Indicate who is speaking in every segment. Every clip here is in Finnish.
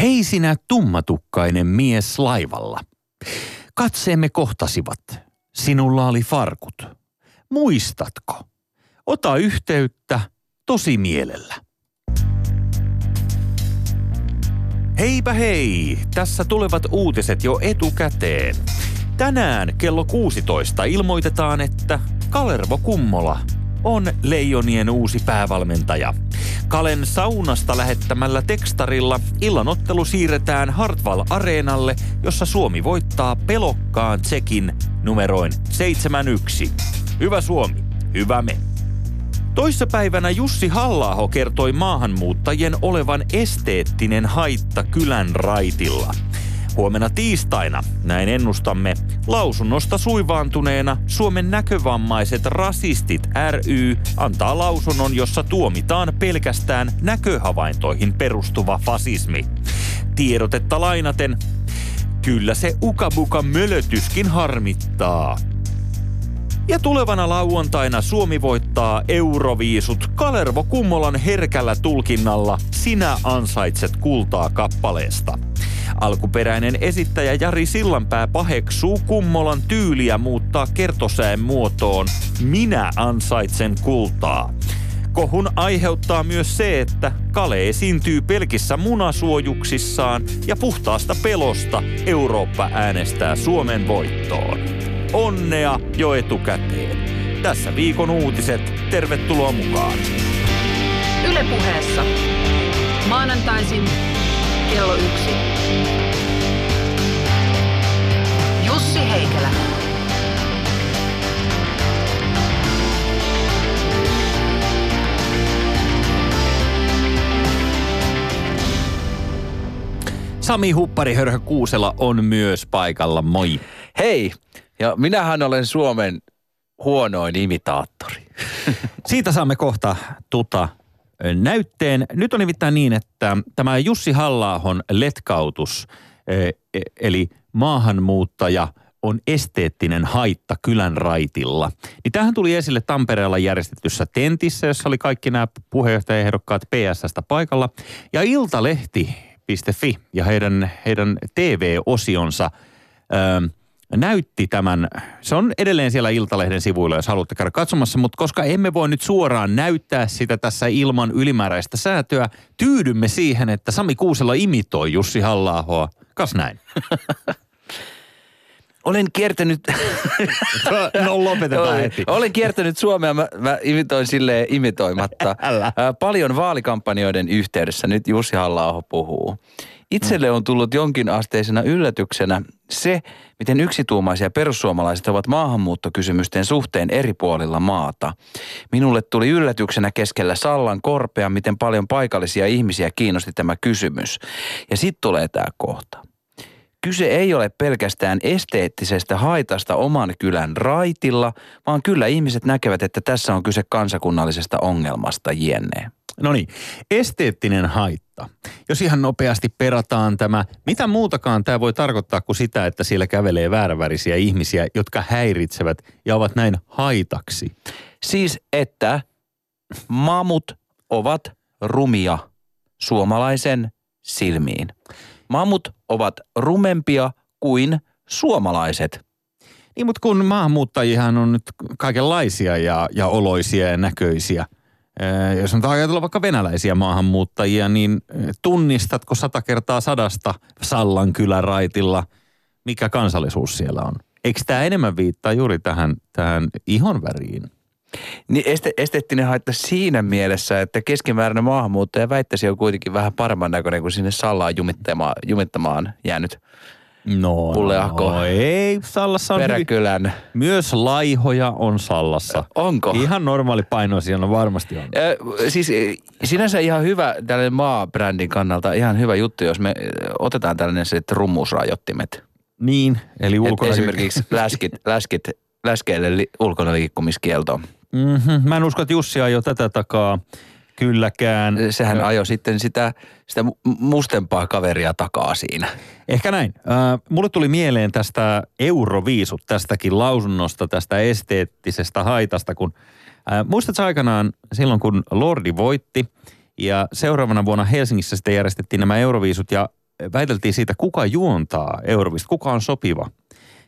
Speaker 1: Hei sinä tummatukkainen mies laivalla. Katseemme kohtasivat. Sinulla oli farkut. Muistatko? Ota yhteyttä tosi mielellä. Heipä hei! Tässä tulevat uutiset jo etukäteen. Tänään kello 16 ilmoitetaan, että Kalervo Kummola on Leijonien uusi päävalmentaja. Kalen saunasta lähettämällä tekstarilla illanottelu siirretään Hartwall Areenalle, jossa Suomi voittaa pelokkaan tsekin numeroin 7-1. Hyvä Suomi, hyvä me. Toissapäivänä Jussi halla kertoi maahanmuuttajien olevan esteettinen haitta kylän raitilla – Huomenna tiistaina, näin ennustamme, lausunnosta suivaantuneena Suomen näkövammaiset rasistit ry antaa lausunnon, jossa tuomitaan pelkästään näköhavaintoihin perustuva fasismi. Tiedotetta lainaten, kyllä se ukabuka mölötyskin harmittaa. Ja tulevana lauantaina Suomi voittaa Euroviisut Kalervo Kummolan herkällä tulkinnalla Sinä ansaitset kultaa kappaleesta. Alkuperäinen esittäjä Jari Sillanpää paheksuu Kummolan tyyliä muuttaa kertosään muotoon Minä ansaitsen kultaa. Kohun aiheuttaa myös se, että Kale esiintyy pelkissä munasuojuksissaan ja puhtaasta pelosta Eurooppa äänestää Suomen voittoon. Onnea jo etukäteen. Tässä viikon uutiset. Tervetuloa mukaan.
Speaker 2: Ylepuheessa maanantaisin kello yksi. Jussi Heikelä.
Speaker 1: Sami Huppari Hörhö Kuusela on myös paikalla. Moi.
Speaker 3: Hei, ja minähän olen Suomen huonoin imitaattori.
Speaker 1: Siitä saamme kohta tuta näytteen. Nyt on nimittäin niin, että tämä Jussi Hallaahon letkautus, e, eli maahanmuuttaja on esteettinen haitta kylän raitilla. Niin tähän tuli esille Tampereella järjestetyssä tentissä, jossa oli kaikki nämä puheenjohtajaehdokkaat PSstä paikalla. Ja Iltalehti.fi ja heidän, heidän TV-osionsa – näytti tämän, se on edelleen siellä Iltalehden sivuilla, jos haluatte käydä katsomassa, mutta koska emme voi nyt suoraan näyttää sitä tässä ilman ylimääräistä säätöä, tyydymme siihen, että Sami Kuusela imitoi Jussi halla Kas näin.
Speaker 3: Olen kiertänyt...
Speaker 1: no lopetetaan heti.
Speaker 3: Olen kiertänyt Suomea, mä, mä imitoin silleen imitoimatta. Älä. Paljon vaalikampanjoiden yhteydessä nyt Jussi halla puhuu. Itselle on tullut jonkin asteisena yllätyksenä se, miten yksituumaisia perussuomalaiset ovat maahanmuuttokysymysten suhteen eri puolilla maata. Minulle tuli yllätyksenä keskellä Sallan korpea, miten paljon paikallisia ihmisiä kiinnosti tämä kysymys. Ja sitten tulee tämä kohta. Kyse ei ole pelkästään esteettisestä haitasta oman kylän raitilla, vaan kyllä ihmiset näkevät, että tässä on kyse kansakunnallisesta ongelmasta, jenne.
Speaker 1: No niin, esteettinen haitta. Jos ihan nopeasti perataan tämä, mitä muutakaan tämä voi tarkoittaa kuin sitä, että siellä kävelee väärävärisiä ihmisiä, jotka häiritsevät ja ovat näin haitaksi?
Speaker 3: Siis, että mamut ovat rumia suomalaisen silmiin. Mamut ovat rumempia kuin suomalaiset.
Speaker 1: Niin, mutta kun maahanmuuttajihan on nyt kaikenlaisia ja, ja oloisia ja näköisiä – jos nyt ajatellaan vaikka venäläisiä maahanmuuttajia, niin tunnistatko sata kertaa sadasta Sallan kyläraitilla, mikä kansallisuus siellä on? Eikö tämä enemmän viittaa juuri tähän, tähän ihonväriin?
Speaker 3: Niin este, esteettinen haitta siinä mielessä, että keskimääräinen maahanmuuttaja väittäisi on kuitenkin vähän paremman näköinen kuin sinne Sallaan jumittamaan, jumittamaan jäänyt
Speaker 1: No, no ei, Sallassa on
Speaker 3: Peräkylän. Hyvin.
Speaker 1: Myös laihoja on Sallassa.
Speaker 3: Onko?
Speaker 1: Ihan normaali painoisia on varmasti on.
Speaker 3: Äh, siis sinänsä ihan hyvä tällainen maabrändin kannalta, ihan hyvä juttu, jos me otetaan tällainen se rummusrajoittimet.
Speaker 1: Niin, eli
Speaker 3: ulkona... esimerkiksi läskit, läskit, läskeille li, ulkona liikkumiskielto.
Speaker 1: Mm-hmm. Mä en usko, että Jussi jo tätä takaa kylläkään.
Speaker 3: Sehän ajoi sitten sitä, sitä mustempaa kaveria takaa siinä.
Speaker 1: Ehkä näin. Äh, mulle tuli mieleen tästä Euroviisut, tästäkin lausunnosta, tästä esteettisestä haitasta, kun äh, muistatko aikanaan silloin, kun Lordi voitti ja seuraavana vuonna Helsingissä sitten järjestettiin nämä Euroviisut ja väiteltiin siitä, kuka juontaa Eurovista, kuka on sopiva.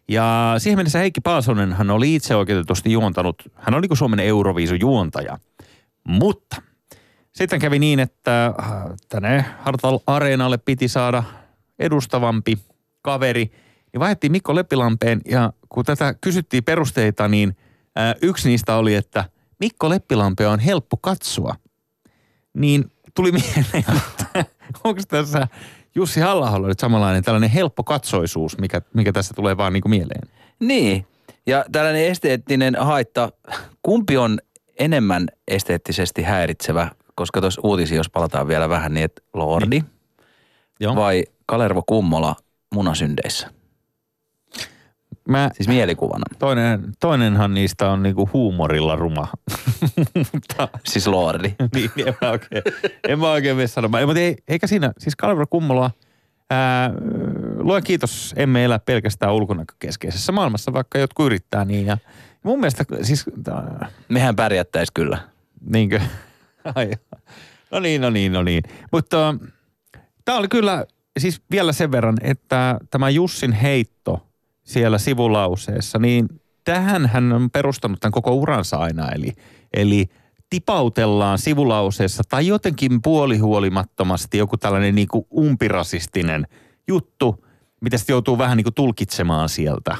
Speaker 1: Ja siihen mennessä Heikki Paasonen hän oli itse oikeutetusti juontanut, hän oli niin Suomen Euroviisu juontaja. Mutta sitten kävi niin, että äh, tänne Hartwall Areenalle piti saada edustavampi kaveri. Niin vaihdettiin Mikko Leppilampeen ja kun tätä kysyttiin perusteita, niin ää, yksi niistä oli, että Mikko Leppilampea on helppo katsoa. Niin tuli mieleen, että onko tässä Jussi halla nyt samanlainen tällainen helppo katsoisuus, mikä, mikä tässä tulee vaan niin kuin mieleen.
Speaker 3: Niin, ja tällainen esteettinen haitta, kumpi on enemmän esteettisesti häiritsevä, koska tuossa uutisia, jos palataan vielä vähän, niin että Lordi niin.
Speaker 1: Joo.
Speaker 3: vai Kalervo Kummola munasyndeissä?
Speaker 1: Mä,
Speaker 3: Siis mielikuvana.
Speaker 1: toinen, toinenhan niistä on niinku huumorilla ruma. Mutta
Speaker 3: Siis Lordi.
Speaker 1: niin, en mä oikein, en mä oikein mene sanomaan. Mutta ei, eikä siinä, siis Kalevra Kummola, ää, luen kiitos, emme elä pelkästään ulkonäkökeskeisessä maailmassa, vaikka jotkut yrittää niin. Ja mun mielestä siis, tää,
Speaker 3: Mehän pärjättäis kyllä.
Speaker 1: niinkö, ai, no niin, no niin, no niin. Mutta tämä oli kyllä siis vielä sen verran, että tämä Jussin heitto siellä sivulauseessa, niin tähän hän on perustanut tämän koko uransa aina. Eli, eli tipautellaan sivulauseessa tai jotenkin puolihuolimattomasti joku tällainen niin kuin umpirasistinen juttu, mitä sitten joutuu vähän niin kuin tulkitsemaan sieltä.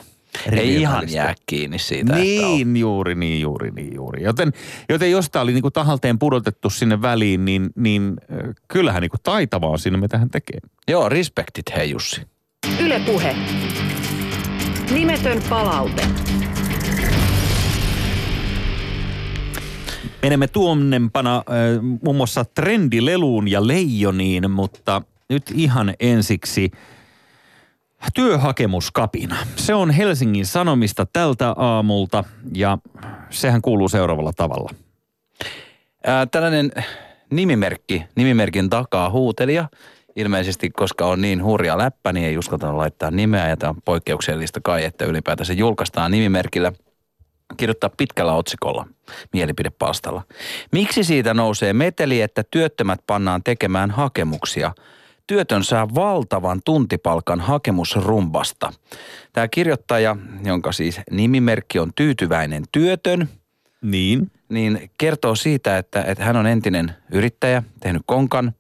Speaker 3: Ei ihan jää kiinni siitä, että
Speaker 1: Niin, juuri, niin, juuri, niin, juuri. Joten, joten jos tämä oli niinku tahalteen pudotettu sinne väliin, niin, niin äh, kyllähän niinku taitava on siinä, mitä hän tekee.
Speaker 3: Joo, respektit hei Jussi.
Speaker 2: Yle Puhe. Nimetön palaute.
Speaker 1: Menemme tuonnempana äh, muun muassa trendileluun ja leijoniin, mutta nyt ihan ensiksi työhakemuskapina. Se on Helsingin Sanomista tältä aamulta ja sehän kuuluu seuraavalla tavalla.
Speaker 3: Ää, tällainen nimimerkki, nimimerkin takaa huutelija. Ilmeisesti, koska on niin hurja läppä, niin ei uskota laittaa nimeä. Ja tämä on poikkeuksellista kai, että ylipäätään se julkaistaan nimimerkillä. Kirjoittaa pitkällä otsikolla mielipidepalstalla. Miksi siitä nousee meteli, että työttömät pannaan tekemään hakemuksia? Työtön saa valtavan tuntipalkan hakemusrumbasta. Tämä kirjoittaja, jonka siis nimimerkki on tyytyväinen työtön,
Speaker 1: Niin.
Speaker 3: niin kertoo siitä, että, että hän on entinen yrittäjä, tehnyt konkan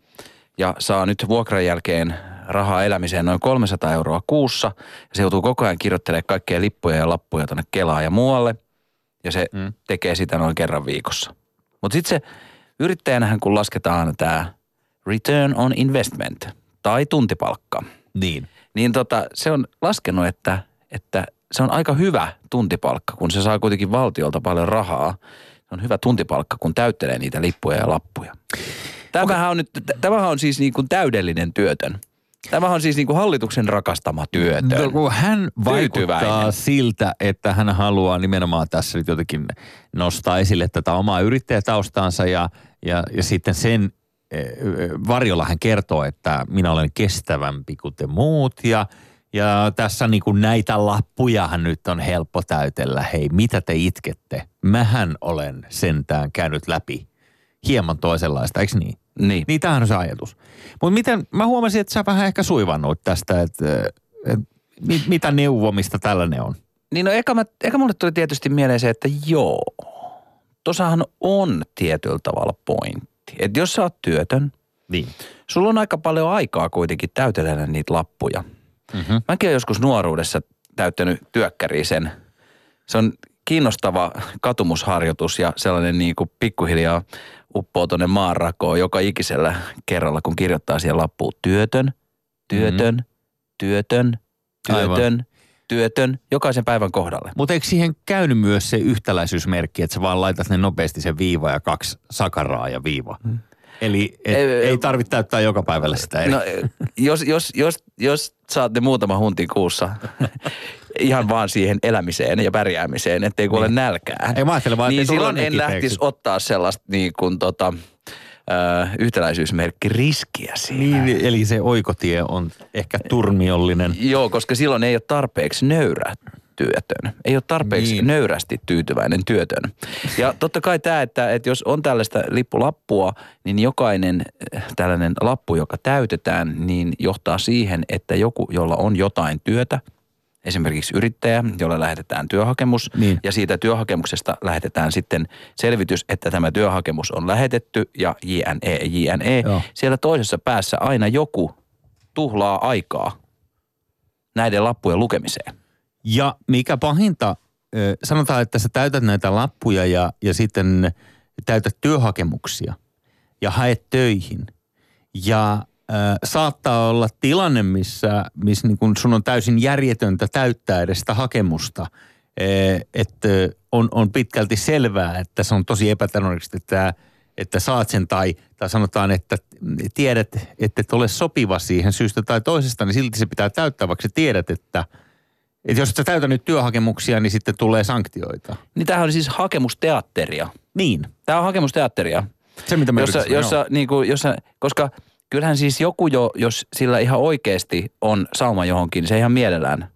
Speaker 3: ja saa nyt vuokran jälkeen rahaa elämiseen noin 300 euroa kuussa. Ja se joutuu koko ajan kirjoittelemaan kaikkea lippuja ja lappuja tuonne Kelaan ja muualle. Ja se
Speaker 1: Mm.
Speaker 3: mm. tekee sitä noin kerran viikossa. Mutta sitten se yrittäjänähän kun lasketaan tämä return on investment tai tuntipalkka,
Speaker 1: Niin.
Speaker 3: niin tota, se on laskenut, että, että se on aika hyvä tuntipalkka, kun se saa kuitenkin valtiolta paljon rahaa. Se on hyvä tuntipalkka, kun täyttelee niitä lippuja ja lappuja. Tämähän on, nyt, tämähän on siis niin kuin täydellinen työtön. Tämähän on siis niin kuin hallituksen rakastama työtön.
Speaker 1: No, kun hän vaikuttaa siltä, että hän haluaa nimenomaan tässä nyt jotenkin nostaa esille tätä omaa yrittäjätaustaansa ja, ja, ja sitten sen varjolla hän kertoo, että minä olen kestävämpi kuin te muut ja, ja tässä niin kuin näitä lappujahan nyt on helppo täytellä. Hei, mitä te itkette? Mähän olen sentään käynyt läpi hieman toisenlaista, eikö niin?
Speaker 3: Niin.
Speaker 1: Niin tämähän on se ajatus. Mutta miten, mä huomasin, että sä vähän ehkä suivannut tästä, että et, mit, mitä neuvomista tällainen on.
Speaker 3: Niin no eka, mä, eka mulle tuli tietysti mieleen se, että joo, tossahan on tietyllä tavalla pointti. Että jos sä oot työtön,
Speaker 1: Niin.
Speaker 3: sulla on aika paljon aikaa kuitenkin täytellä niitä lappuja.
Speaker 1: Mm-hmm.
Speaker 3: Mäkin olen joskus nuoruudessa täyttänyt työkkäriä sen. Se on kiinnostava katumusharjoitus ja sellainen niin kuin pikkuhiljaa uppoo tuonne maanrakoon joka ikisellä kerralla, kun kirjoittaa siihen lappuun työtön, työtön, mm-hmm. työtön,
Speaker 1: Aivan.
Speaker 3: Työtön, jokaisen päivän kohdalle.
Speaker 1: Mutta eikö siihen käynyt myös se yhtäläisyysmerkki, että sä vaan laitat ne nopeasti sen viiva ja kaksi sakaraa ja viiva? Eli et,
Speaker 3: Ei,
Speaker 1: ei, tarvitse täyttää joka päivälle sitä.
Speaker 3: No, jos, jos, jos, jos saat ne muutama huntin kuussa ihan vaan siihen elämiseen ja pärjäämiseen, ettei kuole
Speaker 1: Niin.
Speaker 3: nälkää.
Speaker 1: Ei, mä vaan,
Speaker 3: niin silloin en lähtisi ottaa sellaista niin kuin tota, yhtäläisyysmerkki riskiä siinä.
Speaker 1: niin, eli se oikotie on ehkä turmiollinen.
Speaker 3: Joo, koska silloin ei ole tarpeeksi nöyrä työtön. Ei ole tarpeeksi
Speaker 1: Niin.
Speaker 3: niin. nöyrästi tyytyväinen työtön. Ja totta kai tämä, että, että jos on tällaista lippulappua, niin jokainen eh, tällainen lappu, joka täytetään, niin johtaa siihen, että joku, jolla on jotain työtä, esimerkiksi yrittäjä, jolle lähetetään työhakemus,
Speaker 1: Niin.
Speaker 3: ja siitä työhakemuksesta lähetetään sitten selvitys, että tämä työhakemus on lähetetty ja JNE, JNE.
Speaker 1: Joo.
Speaker 3: Siellä toisessa päässä aina joku tuhlaa aikaa näiden lappujen lukemiseen.
Speaker 1: Ja mikä pahinta, sanotaan, että sä täytät näitä lappuja ja, ja sitten täytät työhakemuksia ja haet töihin. Ja saattaa olla tilanne, missä, missä niin kun sun on täysin järjetöntä täyttää edes sitä hakemusta. Että on, on pitkälti selvää, että se on tosi epätodennäköistä, että, että saat sen tai, tai sanotaan, että tiedät, että et ole sopiva siihen syystä tai toisesta, niin silti se pitää täyttää, vaikka tiedät, että – että jos et sä täytä nyt työhakemuksia, niin sitten tulee sanktioita.
Speaker 3: Niin tämähän on siis hakemusteatteria.
Speaker 1: Niin.
Speaker 3: Tämä on hakemusteatteria.
Speaker 1: Se, mitä mä
Speaker 3: Jossa, jossa, niin kuin, jossa, koska kyllähän siis joku jo, jos sillä ihan oikeasti on sauma johonkin, se ihan mielellään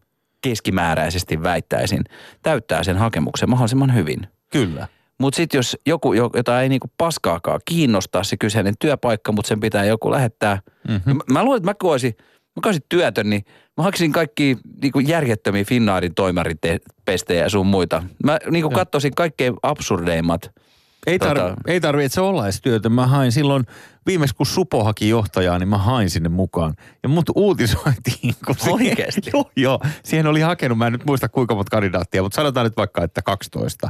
Speaker 3: keskimääräisesti väittäisin, täyttää sen hakemuksen mahdollisimman hyvin.
Speaker 1: Kyllä.
Speaker 3: Mutta sitten jos joku, jo- jota ei niinku paskaakaan kiinnostaa se kyseinen työpaikka, mutta sen pitää joku lähettää.
Speaker 1: Mhm.
Speaker 3: Mm-hmm. Mä luulen, että mä kun olisin, mä kun olisin työtön, niin mä hakisin kaikki niinku järjettömiä Finnaarin toimaripestejä ja sun muita. Mä niinku katsoisin kaikkein absurdeimmat.
Speaker 1: Ei, tar-
Speaker 3: Tota-
Speaker 1: ei tarvitse olla edes työtä. Mä hain silloin, viimeis kun Supo haki johtajaa, niin mä hain sinne mukaan. Ja mut uutisoitiin. Kun siihen-
Speaker 3: Oikeesti?
Speaker 1: joo, joo. Siihen oli hakenut, mä en nyt muista kuinka monta kandidaattia, mutta sanotaan nyt vaikka, että 12.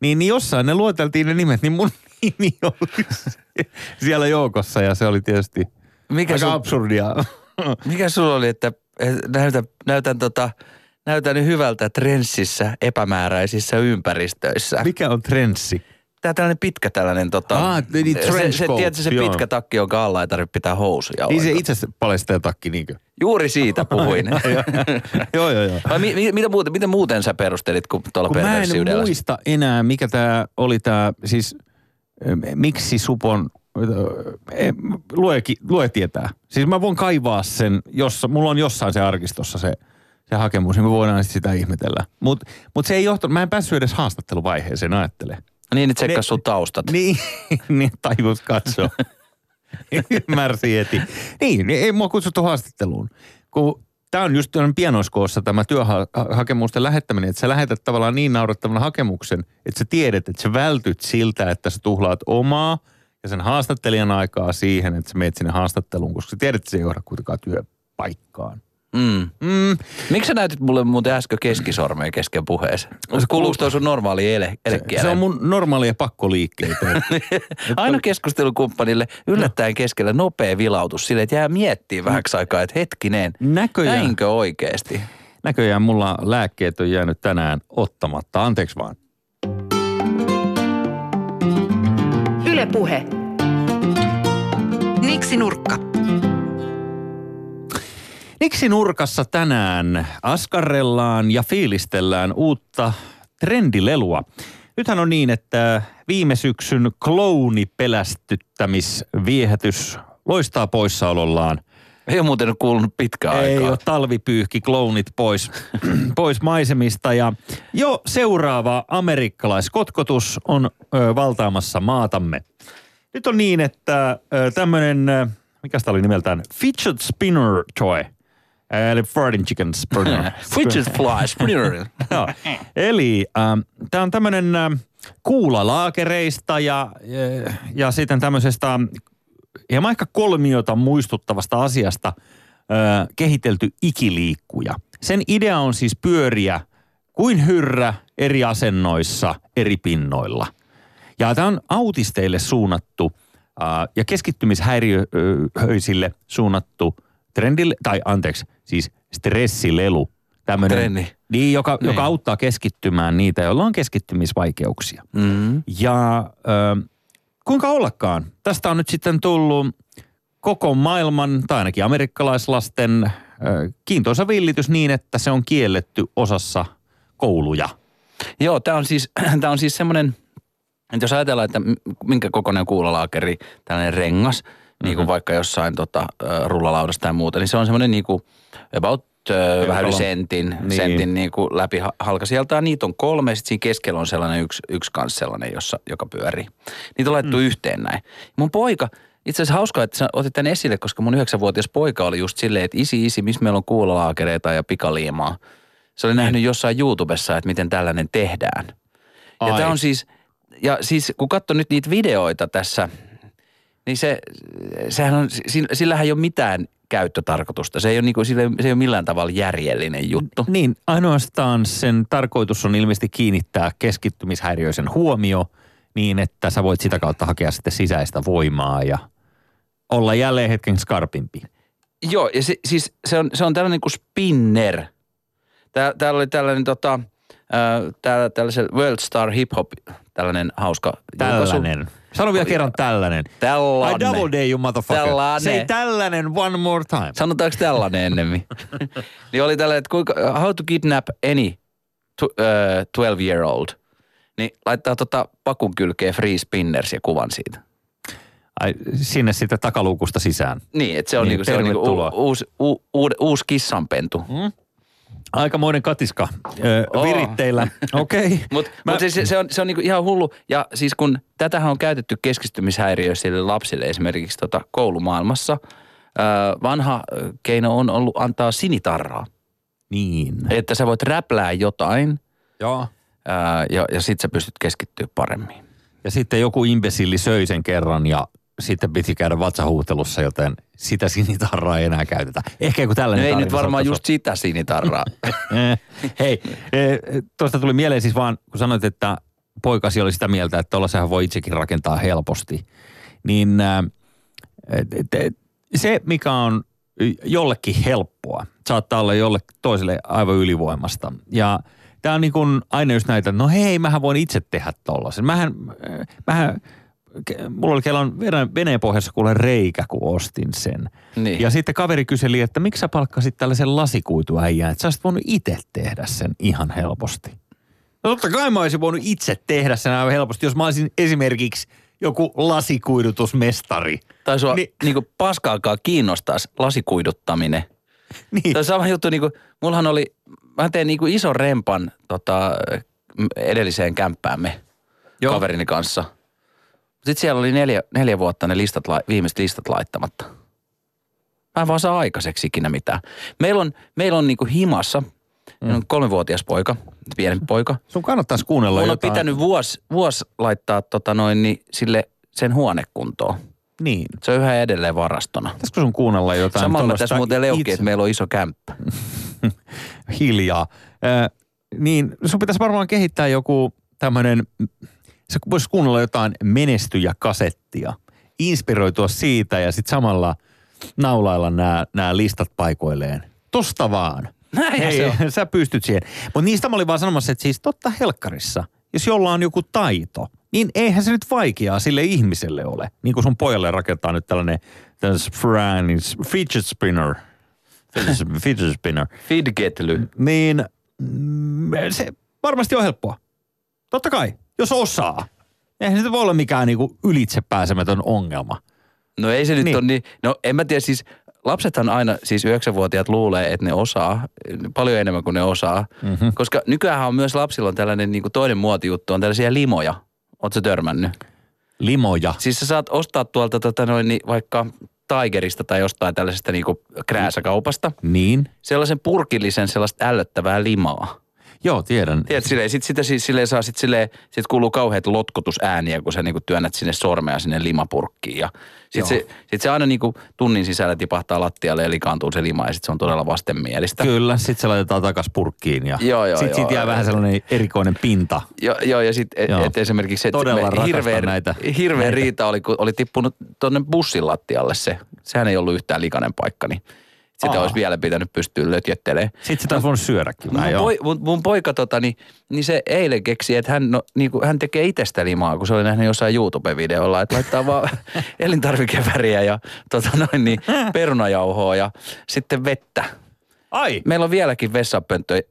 Speaker 1: Niin, niin jossain ne lueteltiin ne nimet, niin mun nimi oli siellä joukossa ja se oli tietysti
Speaker 3: Mikä,
Speaker 1: aika
Speaker 3: sun,
Speaker 1: absurdia.
Speaker 3: mikä sulla oli, että että näytän, näytän, tota, näytän hyvältä trenssissä epämääräisissä ympäristöissä.
Speaker 1: Mikä on trenssi?
Speaker 3: Tää tällainen pitkä tällainen tota...
Speaker 1: Ah, niin
Speaker 3: se,
Speaker 1: trench
Speaker 3: se,
Speaker 1: coat,
Speaker 3: tiedätkö, se pitkä takki, jonka alla ei tarvitse pitää housuja
Speaker 1: Niin se itse palesteen takki, niinkö?
Speaker 3: Juuri siitä puhuin.
Speaker 1: joo, joo, joo.
Speaker 3: Vai mi, mi, mitä muuten, miten muuten sä perustelit kuin tuolla
Speaker 1: Kun mä en muista enää, mikä tämä oli tämä, siis ö, miksi Supon, ö, e, lue, lue tietää. Siis mä voin kaivaa sen, jossa, mulla on jossain se arkistossa se, se hakemus, niin me voidaan sit sitä ihmetellä. Mutta mut se ei johtanut, mä en päässyt edes haastatteluvaiheeseen, ajattele.
Speaker 3: Niin, että tsekkas
Speaker 1: Ne-
Speaker 3: sun taustat.
Speaker 1: Niin, niin tajus katsoa. Ymmärsi heti. Niin, niin ei mua kutsuttu haastatteluun. Kun tämä on just pienoiskoossa tämä työhakemusten lähettäminen, että sä lähetät tavallaan niin naurettavan hakemuksen, että sä tiedät, että sä vältyt siltä, että sä tuhlaat omaa ja sen haastattelijan aikaa siihen, että sä meet sinne haastatteluun, koska sä tiedät, että se ei johda kuitenkaan työpaikkaan.
Speaker 3: Mm.
Speaker 1: Mm,
Speaker 3: Miksi sä näytit mulle muuten äsken keskisormea kesken puheeseen? Kuuluuko toi sun normaali ele,
Speaker 1: se,
Speaker 3: elekieleen?
Speaker 1: se on mun normaalia pakkoliikkeitä.
Speaker 3: Aina keskustelukumppanille yllättäen keskellä nopea vilautus sille, että jää miettimään vähäksi aikaa, että hetkinen,
Speaker 1: Näköjään.
Speaker 3: näinkö oikeasti?
Speaker 1: Näköjään mulla lääkkeet on jäänyt tänään ottamatta. Anteeksi vaan.
Speaker 2: Yle Puhe. Niksi nurkka.
Speaker 1: Miksi nurkassa tänään askarrellaan ja fiilistellään uutta trendilelua? Nythän on niin, että viime syksyn klounipelästyttämisviehätys loistaa poissaolollaan.
Speaker 3: Ei ole muuten kuulunut pitkään
Speaker 1: Ei
Speaker 3: aikaa.
Speaker 1: ole talvipyyhki, klounit pois, pois maisemista ja jo seuraava amerikkalaiskotkotus on ö, valtaamassa maatamme. Nyt on niin, että tämmöinen, mikä sitä oli nimeltään, fidget spinner toy, eli farting chicken spinner.
Speaker 3: Fidget fly spinner.
Speaker 1: Joo. Eli ähm, tämä on tämmöinen äh, kuulalaakereista ja, ja, ja sitten tämmöisestä hieman ehkä kolmiota muistuttavasta asiasta äh, kehitelty ikiliikkuja. Sen idea on siis pyöriä kuin hyrrä eri asennoissa eri pinnoilla. Ja tämä on autisteille suunnattu äh, ja keskittymishäiriöisille suunnattu trendille, tai anteeksi, siis stressilelu. Tämmönen,
Speaker 3: Trenni.
Speaker 1: Niin, joka,
Speaker 3: Niin.
Speaker 1: joka auttaa keskittymään niitä, joilla on keskittymisvaikeuksia.
Speaker 3: Mm.
Speaker 1: Ja äh, kuinka ollakaan, tästä on nyt sitten tullut koko maailman, tai ainakin amerikkalaislasten, äh, kiintoisa villitys niin, että se on kielletty osassa kouluja.
Speaker 3: Joo, tämä on siis, tää on siis semmoinen, että jos ajatellaan, että minkä kokoinen kuulalaakeri, tällainen rengas, niin kuin vaikka jossain tota, rullalaudasta tai muuta, niin se on semmoinen niin kuin about vähän yli sentin,
Speaker 1: Niin.
Speaker 3: sentin niin kuin läpi ha- halka. Sieltä niitä on kolme, sitten siinä keskellä on sellainen yksi, yksi kans sellainen, jossa, joka pyörii. Niitä on laitettu mm. yhteen näin. Mun poika, itse asiassa hauskaa, että sä otit tämän esille, koska mun yhdeksänvuotias poika oli just silleen, että isi, isi, missä meillä on kuulalaakereita ja pikaliimaa. Se oli nähnyt jossain YouTubessa, että miten tällainen tehdään. Ja
Speaker 1: Ai.
Speaker 3: tämä on siis, ja siis kun katsoo nyt niitä videoita tässä, niin se, sehän on, sillä- sillähän ei ole mitään käyttötarkoitusta. Se ei ole, niinku, sillä ei, se ei ole millään tavalla järjellinen juttu.
Speaker 1: Niin, ainoastaan sen tarkoitus on ilmeisesti kiinnittää keskittymishäiriöisen huomio niin, että sä voit sitä kautta hakea sitten sisäistä voimaa ja olla jälleen hetken skarpimpi.
Speaker 3: Joo, ja se, siis se on, se on tällainen kuin spinner. Tää, täällä oli tällainen tota, ää, täällä, tällaisen World Star Hip Hop, tällainen hauska julkaisu.
Speaker 1: Sano vielä kerran tällainen. I
Speaker 3: Tällainen.
Speaker 1: double day, you motherfucker.
Speaker 3: Tällainen.
Speaker 1: Say tällainen one more time.
Speaker 3: Sanotaanko tällainen ennemmin? niin oli tällainen, että kuinka, how to kidnap any tu, uh, 12 year old. Niin laittaa tota pakun kylkeen free spinners ja kuvan siitä.
Speaker 1: Ai, sinne sitten takaluukusta sisään.
Speaker 3: Niin, että se on,
Speaker 1: Niin,
Speaker 3: niinku, se on niinku u, uusi, u, u, uusi kissanpentu. Mm.
Speaker 1: Aikamoinen katiska ö,
Speaker 3: Oo.
Speaker 1: viritteillä. Okei. Okay.
Speaker 3: Mutta
Speaker 1: Mä-
Speaker 3: mut siis se, se on, se on niinku ihan hullu. Ja siis kun tätähän on käytetty keskittymishäiriöisille lapsille esimerkiksi tota koulumaailmassa, öö, vanha keino on ollut antaa sinitarraa.
Speaker 1: Niin.
Speaker 3: Että sä voit räplää jotain
Speaker 1: Joo.
Speaker 3: öö, ja, ja sit sä pystyt keskittyä paremmin.
Speaker 1: Ja sitten joku imbesilli söi sen kerran ja sitten piti käydä vatsahuutelussa, joten sitä sinitarraa ei enää käytetä. Ehkä joku
Speaker 3: No
Speaker 1: tällainen
Speaker 3: ei
Speaker 1: tarina
Speaker 3: nyt varmaan just sitä sinitarraa.
Speaker 1: Hei, eh, tuosta tuli mieleen siis vaan, kun sanoit, että poikasi oli sitä mieltä, että tuollaisenhan voi itsekin rakentaa helposti. Niin se, mikä on jollekin helppoa, saattaa olla jollekin toiselle aivan ylivoimasta. Ja tämä on niin kuin aina just näitä, että no hei, mähän voin itse tehdä tollasen. Mähän, äh, mähän mulla oli kello veneen, pohjassa kuule reikä, kun ostin sen.
Speaker 3: Niin.
Speaker 1: Ja sitten kaveri kyseli, että miksi sä palkkasit tällaisen lasikuituäijän, että sä olisit voinut itse tehdä sen ihan helposti. No totta kai mä olisin voinut itse tehdä sen aivan helposti, jos mä olisin esimerkiksi joku lasikuidutusmestari.
Speaker 3: tai sua
Speaker 1: Niin.
Speaker 3: niin. niinku paskaakaan kiinnostaisi lasikuiduttaminen.
Speaker 1: Niin.
Speaker 3: Tämä sama juttu, niinku, mullahan oli, mä tein niinku ison rempan tota, edelliseen kämppäämme.
Speaker 1: Joo.
Speaker 3: kaverini kanssa. Sitten siellä oli neljä, neljä vuotta ne listat, viimeiset listat laittamatta. Mä en vaan saa aikaiseksi ikinä mitään. Meillä on, meillä on niinku himassa, mm. on kolmevuotias poika, pienempi poika.
Speaker 1: Sun kannattaisi kuunnella
Speaker 3: Mun on
Speaker 1: jotain.
Speaker 3: pitänyt vuosi vuos laittaa tota noin, niin sille sen huonekuntoon.
Speaker 1: Niin.
Speaker 3: Se on yhä edelleen varastona.
Speaker 1: Pitäisikö sun kuunnella jotain
Speaker 3: Samalla mä tässä muuten leukin,
Speaker 1: itse-
Speaker 3: että meillä on iso kämppä.
Speaker 1: hiljaa. Ö, niin sun pitäisi varmaan kehittää joku tämmöinen, sä voisi kuunnella jotain menestyjäkasettia, inspiroitua siitä ja sitten samalla naulailla nämä, listat paikoilleen. Tosta vaan.
Speaker 3: Näinhän
Speaker 1: Hei,
Speaker 3: se on.
Speaker 1: sä pystyt siihen. Mutta niistä mä olin vaan sanomassa, että siis totta helkkarissa, jos jolla on joku taito, niin eihän se nyt vaikeaa sille ihmiselle ole. Niin kuin sun pojalle rakentaa nyt tällainen, tällainen fidget spinner. Fidget- Fidget spinner
Speaker 3: Fidgetly.
Speaker 1: niin mm, se varmasti on helppoa. Totta kai, jos osaa. Eihän se voi olla mikään niinku ylitsepääsemätön ongelma.
Speaker 3: No ei se nyt
Speaker 1: Niin.
Speaker 3: niin. ole niin. No en mä tiedä siis, lapsethan aina, siis yhdeksänvuotiaat luulee, että ne osaa paljon enemmän kuin ne osaa. Mm-hmm. Koska nykyään on myös lapsilla on tällainen niin kuin toinen muotijuttu, on tällaisia limoja. Oletko törmännyt?
Speaker 1: Limoja.
Speaker 3: Siis sä saat ostaa tuolta tota noin, niin vaikka Tigerista tai jostain tällaisesta niin kuin krääsäkaupasta.
Speaker 1: Niin.
Speaker 3: Sellaisen purkillisen sellaista ällöttävää limaa.
Speaker 1: Joo, tiedän.
Speaker 3: Tiedät, silleen, sit sitä siis, silleen saa, sit, silleen, sit kuuluu kauheat lotkotusääniä, kun sä niinku työnnät sinne sormea sinne limapurkkiin. Ja sit
Speaker 1: Joo.
Speaker 3: se, sit se aina niinku tunnin sisällä tipahtaa lattialle ja likaantuu se lima ja sit se on todella vastenmielistä.
Speaker 1: Kyllä, sit se laitetaan takas purkkiin ja
Speaker 3: Joo, joo,
Speaker 1: sit
Speaker 3: joo,
Speaker 1: siitä jää
Speaker 3: joo.
Speaker 1: vähän sellainen erikoinen pinta.
Speaker 3: Joo, joo ja sitten
Speaker 1: Joo.
Speaker 3: et, et esimerkiksi se,
Speaker 1: Todella
Speaker 3: hirveä,
Speaker 1: näitä-
Speaker 3: hirveä
Speaker 1: näitä.
Speaker 3: riita oli, kun oli tippunut tuonne bussin lattialle se. Sehän ei ollut yhtään likainen paikka, niin sitä
Speaker 1: Aa.
Speaker 3: olisi vielä pitänyt pystyä lötjettelemään.
Speaker 1: Sit sitä olisi voinut syödäkin vähän,
Speaker 3: Mun,
Speaker 1: joo.
Speaker 3: poi, mun, mun poika tota, niin, niin se eilen keksi, että hän, no, niin kuin, hän tekee itsestä limaa, kun se oli nähnyt jossain YouTube-videolla, että laittaa vaan elintarvikeväriä ja tota noin, niin, perunajauhoa ja sitten vettä.
Speaker 1: Ai!
Speaker 3: Meillä on vieläkin vessapönttö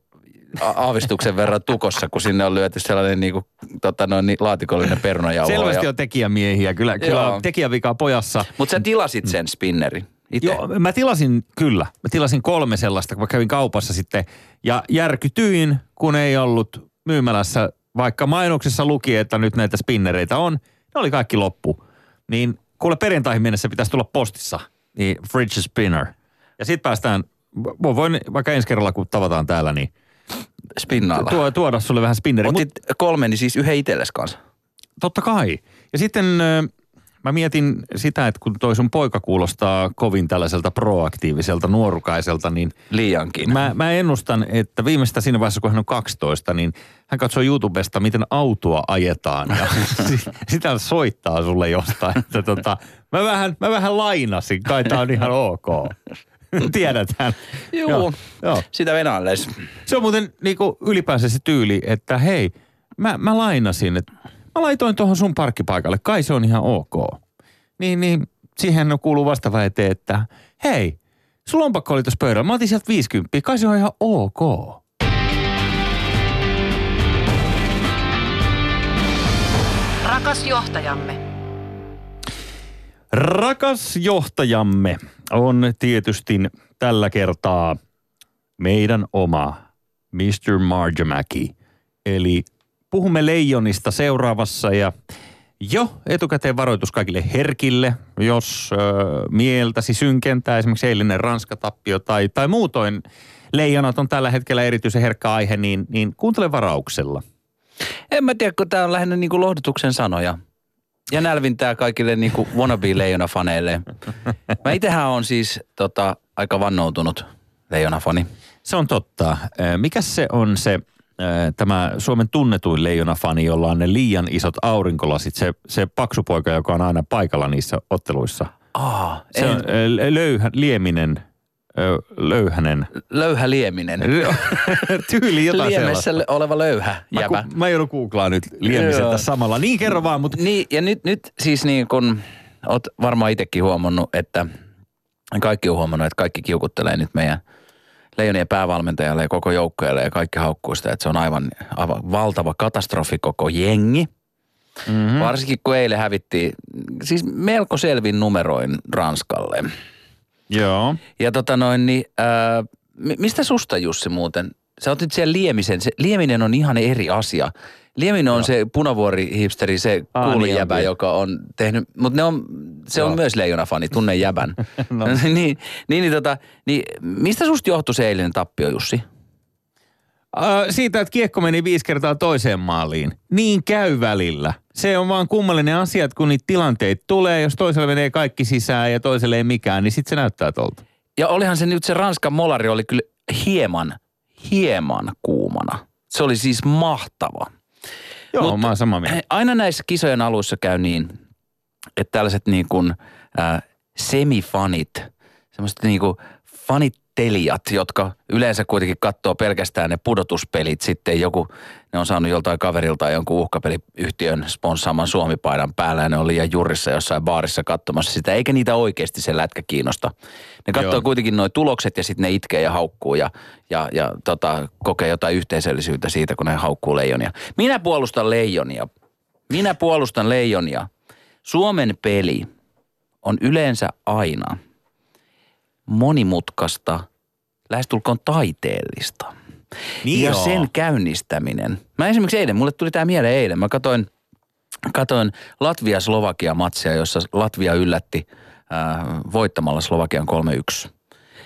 Speaker 3: aavistuksen verran tukossa, kun sinne on lyöty sellainen niin kuin, tota noin, niin, laatikollinen perunajauho.
Speaker 1: Selvästi
Speaker 3: ja,
Speaker 1: on tekijämiehiä. Kyllä, kyllä
Speaker 3: Joo.
Speaker 1: on tekijävika pojassa.
Speaker 3: Mutta sä tilasit sen spinnerin. Itse?
Speaker 1: Joo, mä tilasin, kyllä. Mä tilasin kolme sellaista, kun mä kävin kaupassa sitten. Ja järkytyin, kun ei ollut myymälässä, vaikka mainoksessa luki, että nyt näitä spinnereitä on. Ne oli kaikki loppu. Niin kuule perjantaihin mennessä pitäisi tulla postissa. Niin fridge spinner. Ja sitten päästään, mä voin vaikka ensi kerralla kun tavataan täällä, niin
Speaker 3: Spinnailla.
Speaker 1: tuo, tuoda sulle vähän spinneri. Mut-
Speaker 3: Otit kolme, niin siis yhden itsellesi kanssa.
Speaker 1: Totta kai. Ja sitten mä mietin sitä, että kun toi sun poika kuulostaa kovin tällaiselta proaktiiviselta, nuorukaiselta, niin
Speaker 3: Liiankin.
Speaker 1: mä, mä ennustan, että viimeistä siinä vaiheessa, kun hän on 12, niin hän katsoo YouTubesta, miten autoa ajetaan ja si- sitä soittaa sulle jostain. Että tota, mä, vähän, mä vähän lainasin, kai tää on ihan ok. Tiedäthän.
Speaker 3: Juu.
Speaker 1: Joo, joo.
Speaker 3: Sitä venäläis.
Speaker 1: Se on muuten niinku ylipäänsä se tyyli, että hei, mä, mä lainasin, että mä laitoin tuohon sun parkkipaikalle, kai se on ihan ok. Niin, niin siihen kuuluu vastaava eteen, että hei, sun lompakko oli tuossa pöydällä, mä otin sieltä 50, kai se on ihan ok.
Speaker 2: Rakas johtajamme.
Speaker 1: Rakas johtajamme on tietysti tällä kertaa meidän oma Mr. Marjamäki. Eli puhumme leijonista seuraavassa ja jo etukäteen varoitus kaikille herkille, jos ö, mieltäsi synkentää esimerkiksi eilinen Ranskatappio tai, tai muutoin leijonat on tällä hetkellä erityisen herkkä aihe, niin, niin kuuntele varauksella.
Speaker 3: En mä tiedä, kun tää on lähinnä niinku lohdutuksen sanoja. Ja nälvintää kaikille niinku wannabe leijona-faneille. Mä itehän on siis tota, aika vannoutunut leijona-fani.
Speaker 1: Se on totta. Ö, Mikäs se on se, tämä Suomen tunnetuin leijonafani, jolla on ne liian isot aurinkolasit, se, se paksu poika, joka on aina paikalla niissä otteluissa.
Speaker 3: Aa,
Speaker 1: Se on ö, löyhä, lieminen, löyhänen.
Speaker 3: löyhä lieminen.
Speaker 1: Tyyli jotain
Speaker 3: Liemessä
Speaker 1: sellaista.
Speaker 3: oleva löyhä
Speaker 1: Mä,
Speaker 3: jäbä.
Speaker 1: ku, mä joudun googlaa nyt tässä samalla. Niin kerro vaan, mutta
Speaker 3: Niin, ja nyt, nyt siis niin kun oot varmaan itsekin huomannut, että kaikki on huomannut, että kaikki kiukuttelee nyt meidän leijonien päävalmentajalle ja koko joukkueelle ja kaikki haukkuu sitä, että se on aivan, aivan valtava katastrofi koko jengi. Mm-hmm. Varsinkin kun eilen hävittiin, siis melko selvin numeroin Ranskalle.
Speaker 1: joo.
Speaker 3: Ja tota noin, niin, ää, mi- mistä susta Jussi muuten? Sä otit siellä Liemisen. Se, Lieminen on ihan eri asia. Lieminen on se punavuori-hipsteri, se
Speaker 1: Aa, niin
Speaker 3: kuulijäbä,
Speaker 1: onkin.
Speaker 3: joka on tehnyt, mutta ne on, se on
Speaker 1: Joo.
Speaker 3: myös leijonafani, tunne jäbän.
Speaker 1: No.
Speaker 3: niin, niin, niin, tota, niin, mistä susta johtui se eilinen tappio, Jussi?
Speaker 1: Äh, siitä, että kiekko meni viisi kertaa toiseen maaliin. Niin käy välillä. Se on vaan kummallinen asia, että kun niitä tilanteita tulee, jos toiselle menee kaikki sisään ja toiselle ei mikään, niin sitten se näyttää tolta.
Speaker 3: Ja olihan se nyt se Ranskan molari oli kyllä hieman, hieman kuumana. Se oli siis mahtava.
Speaker 1: Joo,
Speaker 3: Mut-
Speaker 1: mä oon samaa mieltä.
Speaker 3: Aina näissä kisojen aluissa käy niin, että tällaiset niin kuin äh, semifanit, semmoiset niin kuin fanittelijat, jotka yleensä kuitenkin katsoo pelkästään ne pudotuspelit. Sitten joku, ne on saanut joltain kaverilta jonkun uhkapeliyhtiön sponssaaman suomipaidan päällä ja ne on liian jurissa jossain baarissa katsomassa sitä. Eikä niitä oikeasti se lätkä kiinnosta. Ne katsoo
Speaker 1: Joo.
Speaker 3: kuitenkin nuo tulokset ja sitten ne itkee ja haukkuu ja, ja, ja tota, kokee jotain yhteisöllisyyttä siitä, kun ne haukkuu leijonia. Minä puolustan leijonia. Minä puolustan leijonia. Suomen peli on yleensä aina monimutkaista, lähestulkoon taiteellista.
Speaker 1: Niin
Speaker 3: ja
Speaker 1: joo.
Speaker 3: sen käynnistäminen. Mä esimerkiksi eilen, mulle tuli tämä mieleen eilen. Mä katoin, katoin Latvia-Slovakia-matsia, jossa Latvia yllätti äh, voittamalla Slovakian 3-1.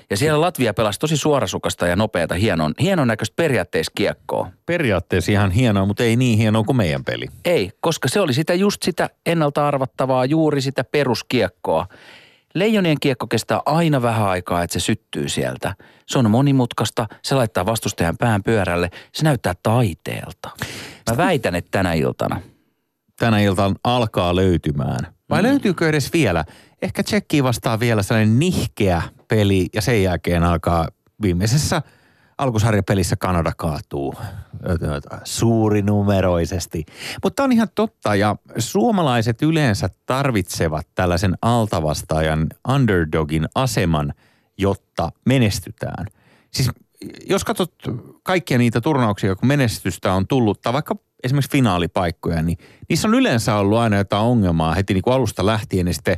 Speaker 3: Ja siellä Latvia pelasi tosi suorasukasta ja nopeata, hienon, hienon näköistä periaatteiskiekkoa.
Speaker 1: Periaatteessa ihan hienoa, mutta ei niin hienoa kuin meidän peli.
Speaker 3: Ei, koska se oli sitä just sitä ennalta arvattavaa, juuri sitä peruskiekkoa. Leijonien kiekko kestää aina vähän aikaa, että se syttyy sieltä. Se on monimutkaista, se laittaa vastustajan pään pyörälle, se näyttää taiteelta. Mä väitän, että tänä iltana.
Speaker 1: Tänä iltaan alkaa löytymään. Vai mm. löytyykö edes vielä? Ehkä Tsekkiin vastaa vielä sellainen nihkeä peli ja sen jälkeen alkaa viimeisessä alkusarjapelissä Kanada kaatuu suurinumeroisesti. Mutta on ihan totta ja suomalaiset yleensä tarvitsevat tällaisen altavastaajan underdogin aseman, jotta menestytään. Siis jos katsot kaikkia niitä turnauksia, kun menestystä on tullut, tai vaikka esimerkiksi finaalipaikkoja, niin niissä on yleensä ollut aina jotain ongelmaa heti niin kuin alusta lähtien, ja sitten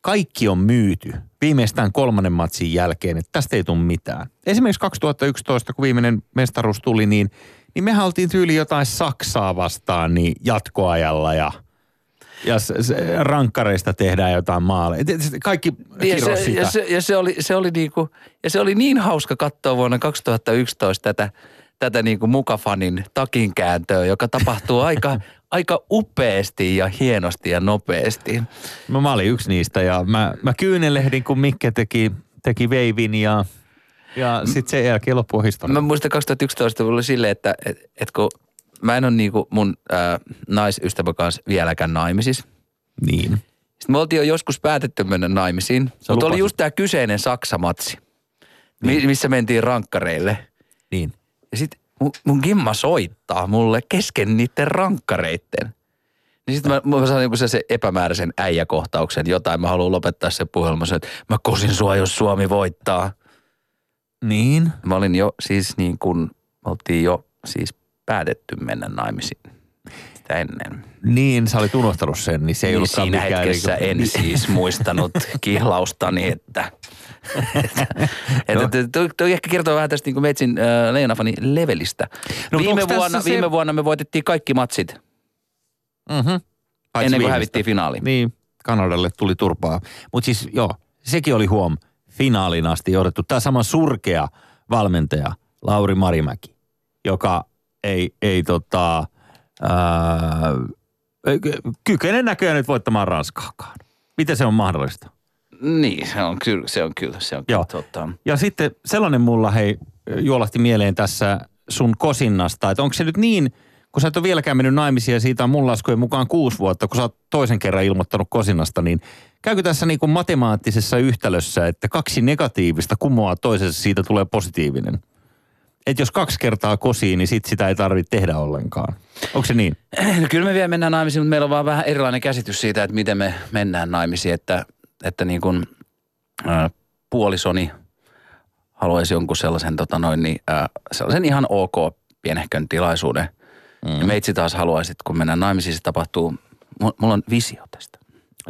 Speaker 1: kaikki on myyty viimeistään kolmannen matsin jälkeen, että tästä ei tule mitään. Esimerkiksi 2011, kun viimeinen mestaruus tuli, niin, niin me oltiin tyyli jotain Saksaa vastaan niin jatkoajalla ja ja s- s- rankkareista tehdään jotain maaleja. Kaikki
Speaker 3: Ja se,
Speaker 1: sitä.
Speaker 3: ja, se, ja, se oli, se oli niinku, ja se oli niin hauska katsoa vuonna 2011 tätä, tätä niinku mukafanin takinkääntöä, joka tapahtuu aika, aika upeasti ja hienosti ja nopeasti.
Speaker 1: No, mä olin yksi niistä ja mä, mä kyynelehdin, kun Mikke teki, teki veivin ja, ja sitten sen jälkeen loppu on historia.
Speaker 3: Mä muistan 2011 oli silleen, että et, et kun mä en ole niinku mun ää, naisystävän kanssa vieläkään naimisissa.
Speaker 1: Niin.
Speaker 3: Sitten me oltiin jo joskus päätetty mennä naimisiin, mutta oli just tämä kyseinen Saksamatsi, mi- missä mentiin rankkareille.
Speaker 1: Niin.
Speaker 3: Ja sit mun, mun gimma soittaa mulle kesken niiden rankkareitten. Niin sit mä, mä saan niinku se epämääräisen äijäkohtauksen jotain. Mä haluan lopettaa se puhelma, että mä kosin sua, jos Suomi voittaa.
Speaker 1: Niin.
Speaker 3: Mä olin jo siis niin kuin, me oltiin jo siis päätetty mennä naimisiin sitä ennen.
Speaker 1: Niin, sä olit unohtanut sen, niin se ei
Speaker 3: Niin
Speaker 1: ollutkaan
Speaker 3: siinä hetkessä
Speaker 1: niinku-
Speaker 3: en siis muistanut kihlaustani, että... että,
Speaker 1: No.
Speaker 3: että toi, toi ehkä kertoo vähän tästä niin kuin Metsin äh, Leijonafani levelistä.
Speaker 1: No,
Speaker 3: viime, vuonna,
Speaker 1: se-
Speaker 3: viime vuonna me voitettiin kaikki matsit
Speaker 1: Mhm. Paitsi
Speaker 3: ennen kuin
Speaker 1: viimeistä.
Speaker 3: hävittiin finaaliin.
Speaker 1: Niin, Kanadalle tuli turpaa. Mutta siis joo, sekin oli huom finaalin asti odotettu. Tämä sama surkea valmentaja, Lauri Marimäki, joka ei, ei tota, kykene näköjään nyt voittamaan Ranskaakaan. Miten se on mahdollista?
Speaker 3: Niin, se on kyllä, se on kyllä, se on
Speaker 1: Joo.
Speaker 3: kyllä totta.
Speaker 1: Ja sitten sellainen mulla hei juolahti mieleen tässä sun kosinnasta, että onko se nyt niin, kun sä et ole vieläkään mennyt naimisiin ja siitä on mun laskujen mukaan kuusi vuotta, kun sä oot toisen kerran ilmoittanut kosinnasta, niin käykö tässä niin kuin matemaattisessa yhtälössä, että kaksi negatiivista kumoaa toisessa, siitä tulee positiivinen? Että jos kaksi kertaa kosiin, niin sit sitä ei tarvitse tehdä ollenkaan. Onko se niin?
Speaker 3: No kyllä me vielä mennään naimisiin, mutta meillä on vaan vähän erilainen käsitys siitä, että miten me mennään naimisiin, että, että niin kuin puolisoni haluaisi jonkun sellaisen, tota noin, niin, ää, sellaisen ihan ok pienehkön tilaisuuden. Mm. Ja meitsi taas haluaisi, että kun mennään naimisiin, se tapahtuu, mu- mulla on visio tästä.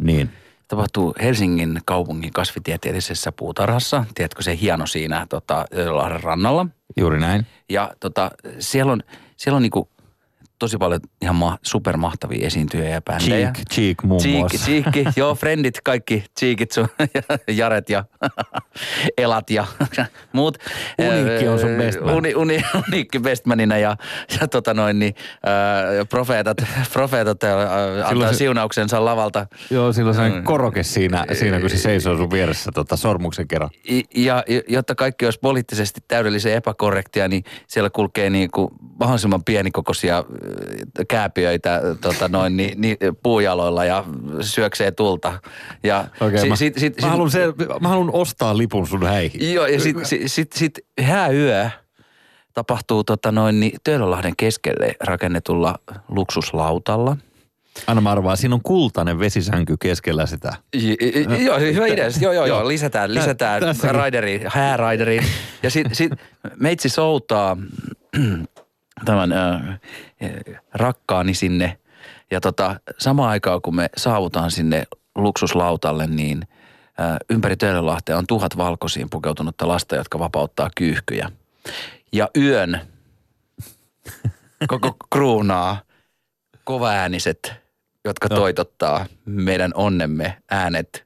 Speaker 1: Niin.
Speaker 3: Tapahtuu Helsingin kaupungin kasvitieteellisessä puutarhassa. Tiedätkö se hieno siinä tota, Lahden rannalla?
Speaker 1: Juuri näin.
Speaker 3: Ja tota, siellä on, siellä on niinku paljon ihan ma- supermahtavia esiintyjiä ja bändejä.
Speaker 1: Cheek, cheek muun
Speaker 3: Cheek,
Speaker 1: muassa.
Speaker 3: cheekki, joo, friendit, kaikki cheekit sun, ja Jaret ja Elat ja muut.
Speaker 1: Uniikki on sun best man.
Speaker 3: Uni, uni, uniikki bestmanina ja, ja tota noin, niin, äh, profeetat, profeetat äh, antaa
Speaker 1: se-
Speaker 3: siunauksensa lavalta.
Speaker 1: Joo, silloin se
Speaker 3: Mm.
Speaker 1: koroke siinä, siinä, kun se seisoo sun vieressä tota, sormuksen kerran.
Speaker 3: Ja jotta kaikki olisi poliittisesti täydellisen epäkorrektia, niin siellä kulkee niin kuin mahdollisimman pienikokoisia kääpiöitä tota noin, niin, niin, puujaloilla ja syöksee tulta. Ja
Speaker 1: Okei,
Speaker 3: si-
Speaker 1: mä,
Speaker 3: sit- sit-
Speaker 1: mä,
Speaker 3: sit-
Speaker 1: haluan se, mä haluan ostaa lipun sun häihin.
Speaker 3: Joo, ja sitten sit, sit, sit hääyö tapahtuu tota noin, niin Töölönlahden keskelle rakennetulla luksuslautalla.
Speaker 1: Anna mä arvaan, siinä on kultainen vesisänky keskellä sitä.
Speaker 3: Joo, hyvä idea. Joo,
Speaker 1: joo,
Speaker 3: Joo. Lisätään, lisätään
Speaker 1: tässäkin.
Speaker 3: raideriin, hääraideriin. Ja sitten sit meitsi soutaa tämän äh, rakkaani sinne. Ja tota, samaan aikaan, kun me saavutaan sinne luksuslautalle, niin äh, ympäri Töölönlahtea on tuhat valkoisiin pukeutunutta lasta, jotka vapauttaa kyyhkyjä. Ja yön koko kruunaa kovaääniset, jotka
Speaker 1: Joo.
Speaker 3: toitottaa meidän onnemme äänet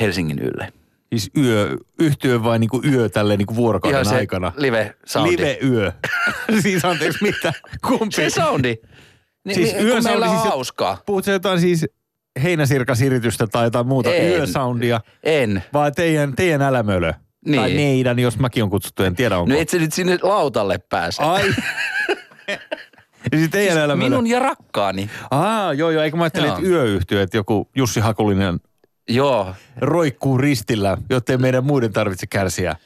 Speaker 3: Helsingin ylle.
Speaker 1: Siis yö, yhtyö vai niinku yö tälle niinku vuorokauden
Speaker 3: Ihan se
Speaker 1: aikana?
Speaker 3: live soundi.
Speaker 1: Live-yö. siis anteeksi, mitä? Kumpi?
Speaker 3: Se soundi. Niin,
Speaker 1: Siis
Speaker 3: siis kun meillä on
Speaker 1: siis-
Speaker 3: hauskaa.
Speaker 1: Puhut sä jotain siis heinäsirkasiritystä tai jotain muuta
Speaker 3: En.
Speaker 1: yösoundia,
Speaker 3: En.
Speaker 1: vai teidän, teidän älämölö?
Speaker 3: Niin.
Speaker 1: Tai meidän, jos mäkin on kutsuttu, en tiedä onko.
Speaker 3: No et sä nyt sinne lautalle pääse.
Speaker 1: Ai. ja siis teidän
Speaker 3: Siis
Speaker 1: älämölö.
Speaker 3: minun ja rakkaani.
Speaker 1: Aa, joo, joo, eikö mä ajattelin, että yöyhtiö, että joku Jussi Hakulinen
Speaker 3: Joo.
Speaker 1: roikkuu ristillä, jottei meidän muiden tarvitse kärsiä.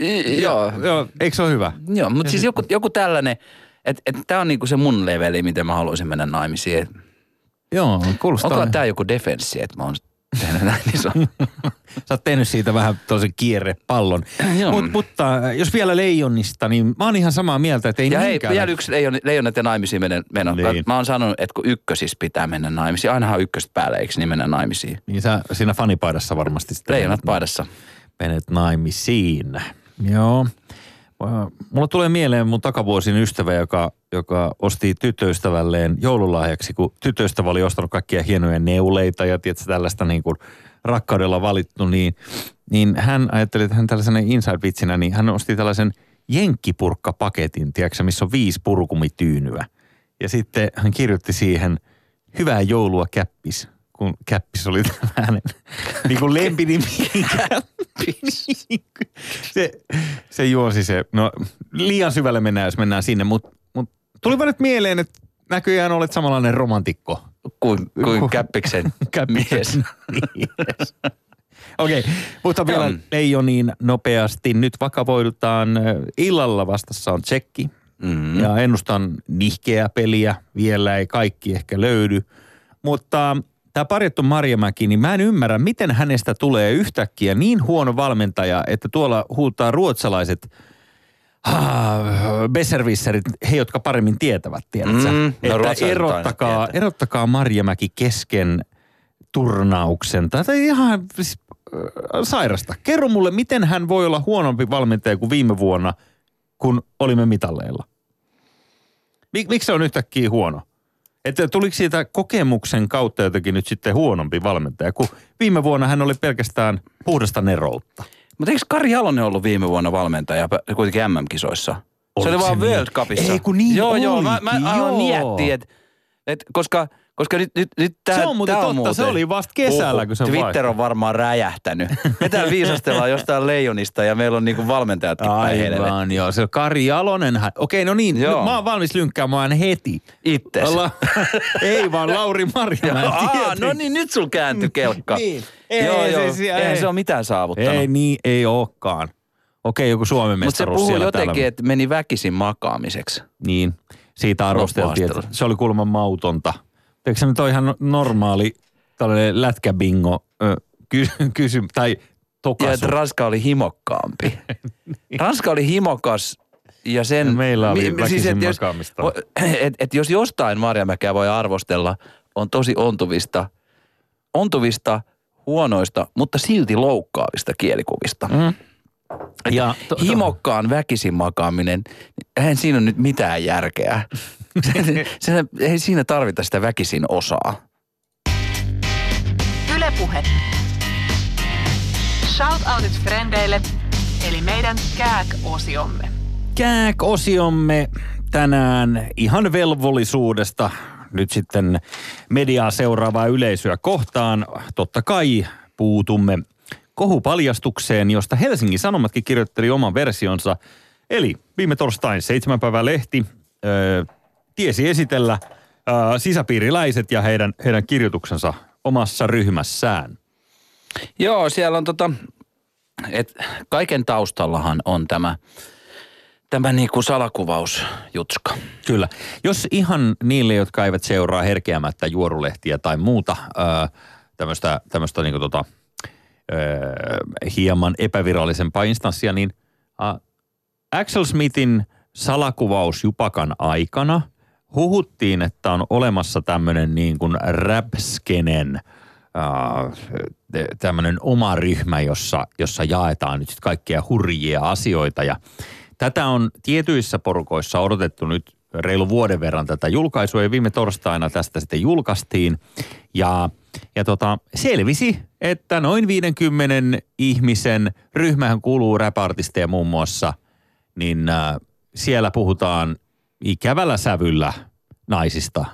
Speaker 3: I, joo.
Speaker 1: Joo, eikö se ole hyvä?
Speaker 3: Joo, mutta siis joku, joku tällainen, että et, tämä on niinku se mun leveli, miten mä haluaisin mennä naimisiin.
Speaker 1: Joo, kuulostaa.
Speaker 3: onko tämä joku defenssi, että mä oon tehnyt näin iso.
Speaker 1: Sä oot tehnyt siitä vähän tosi kierrepallon. Mut, mutta äh, jos vielä leijonista, niin mä oon ihan samaa mieltä, että ei
Speaker 3: Ja hei,
Speaker 1: niinkään...
Speaker 3: vielä yksi leijon, leijonat ja naimisiin menen, meno.
Speaker 1: Niin.
Speaker 3: Mä oon sanonut, että kun ykkösissä pitää mennä naimisiin, ainahan ykköset päälle, eikö niin mennä naimisiin?
Speaker 1: Niin sä siinä fanipaidassa varmasti sitten
Speaker 3: Leijonat
Speaker 1: menet-
Speaker 3: paidassa.
Speaker 1: menet naimisiin. Joo. Mulla tulee mieleen mun takavuosin ystävä, joka, joka osti tyttöystävälleen joululahjaksi, kun tyttöystävä oli ostanut kaikkia hienoja neuleita ja tietysti tällaista niin kuin rakkaudella valittu, niin, niin hän ajatteli, että hän tällaisena inside-vitsinä, niin hän osti tällaisen jenkkipurkkapaketin, tiedätkö, missä on viisi purkumityynyä. Ja sitten hän kirjoitti siihen, hyvää joulua käppis, kun käppis oli tällainen niin kuin lempinimi käppis. se, se juosi se, no liian syvälle mennään, jos mennään sinne, mutta mut, tulipa nyt mieleen, että näköjään olet samanlainen romantikko.
Speaker 3: Kuin, kuin käppiksen mies.
Speaker 1: Yes. Okei, okay, mutta vielä
Speaker 3: Joo.
Speaker 1: leijoniin nopeasti. Nyt vakavoidutaan. Illalla vastassa on tsekki.
Speaker 3: Mm.
Speaker 1: Ja ennustan nihkeä peliä. Vielä ei kaikki ehkä löydy. Mutta tämä parjattu Marjamäki, niin mä en ymmärrä, miten hänestä tulee yhtäkkiä niin huono valmentaja, että tuolla huutaa ruotsalaiset ah, besservisserit, he jotka paremmin tietävät, tiedätkö?
Speaker 3: Mm, no
Speaker 1: että erottakaa, erottakaa Marjamäki kesken turnauksen. Tai ihan siis, äh, sairasta. Kerro mulle, miten hän voi olla huonompi valmentaja kuin viime vuonna, kun olimme mitalleilla? Mik, miksi se on yhtäkkiä huono? Että tuliko siitä kokemuksen kautta jotenkin nyt sitten huonompi valmentaja, kun viime vuonna hän oli pelkästään puhdasta neroutta.
Speaker 3: Mutta eikö Kari Jalonen ollut viime vuonna valmentaja kuitenkin MM-kisoissa? se
Speaker 1: Oliko
Speaker 3: oli
Speaker 1: se
Speaker 3: vaan
Speaker 1: niin?
Speaker 3: World Cupissa.
Speaker 1: Ei, kun niin
Speaker 3: Joo, joo. Mä, mä
Speaker 1: olikin, joo.
Speaker 3: miettiä, että et, koska, koska nyt, nyt, nyt tää,
Speaker 1: Se on muuten
Speaker 3: tää
Speaker 1: totta, se oli vasta kesällä, kun se
Speaker 3: Twitter
Speaker 1: vaihtui.
Speaker 3: on varmaan räjähtänyt. Me täällä viisastellaan jostain leijonista ja meillä on niinku valmentajatkin.
Speaker 1: Aivan, joo. Se Kari Jalonen. Okei, no niin.
Speaker 3: Joo.
Speaker 1: Nyt mä oon valmis lynkkäämään heti.
Speaker 3: Itses.
Speaker 1: Olla, ei vaan Lauri Marjamäen
Speaker 3: Aa, no niin, nyt sul kääntyi kelkka.
Speaker 1: Niin. Ei,
Speaker 3: joo,
Speaker 1: se-
Speaker 3: joo.
Speaker 1: se-
Speaker 3: Eihän
Speaker 1: ei.
Speaker 3: se ole mitään saavuttanut.
Speaker 1: Ei niin, ei ookaan. Okei, joku Suomen
Speaker 3: Mutta se
Speaker 1: mestaruus
Speaker 3: puhuu jotenkin,
Speaker 1: täällä.
Speaker 3: että meni väkisin makaamiseksi.
Speaker 1: Niin, siitä arvosteltiin, että se oli kuulemma mautonta. Eikö se nyt ole ihan normaali tällainen lätkäbingo ö, ky, kysy, tai
Speaker 3: Ja
Speaker 1: tokaisu?
Speaker 3: että Ranska oli himokkaampi. Ranska oli himokas ja sen...
Speaker 1: Ja meillä oli
Speaker 3: mi-
Speaker 1: väkisin
Speaker 3: et jos, et, et jos jostain Marjamäkeä voi arvostella, on tosi ontuvista, ontuvista, huonoista, mutta silti loukkaavista kielikuvista.
Speaker 1: Mm. Ja to, to,
Speaker 3: Himokkaan väkisin makaaminen, eihän siinä ole nyt mitään järkeä. se, se, ei siinä tarvita sitä väkisin osaa.
Speaker 2: Ylepuhe. Shoutoutit frendeille, eli meidän kääk-osiomme.
Speaker 1: Kääk-osiomme tänään ihan velvollisuudesta nyt sitten mediaa seuraavaa yleisöä kohtaan. Totta kai puutumme kohupaljastukseen, josta Helsingin Sanomatkin kirjoitteli oman versionsa. Eli viime torstain seitsemän päivän lehti tiesi esitellä ö, sisäpiiriläiset ja heidän, heidän kirjoituksensa omassa ryhmässään.
Speaker 3: Joo, siellä on tota, et kaiken taustallahan on tämä, tämä niinku salakuvausjutska.
Speaker 1: Kyllä. Jos ihan niille, jotka eivät seuraa herkeämättä juorulehtiä tai muuta tämmöistä, tämmöistä niin tota, öö, hieman epävirallisempaa instanssia, niin äh, Axel Smithin salakuvaus Jupakan aikana huhuttiin, että on olemassa tämmöinen niin kuin rap-skenen tämmöinen oma ryhmä, jossa, jossa jaetaan nyt kaikkia hurjia asioita ja Tätä on tietyissä porukoissa odotettu nyt reilu vuoden verran tätä julkaisua ja viime torstaina tästä sitten julkaistiin. Ja, ja tota, selvisi, että noin 50 ihmisen ryhmähän kuuluu rap-artisteja muun muassa, niin siellä puhutaan ikävällä sävyllä naisista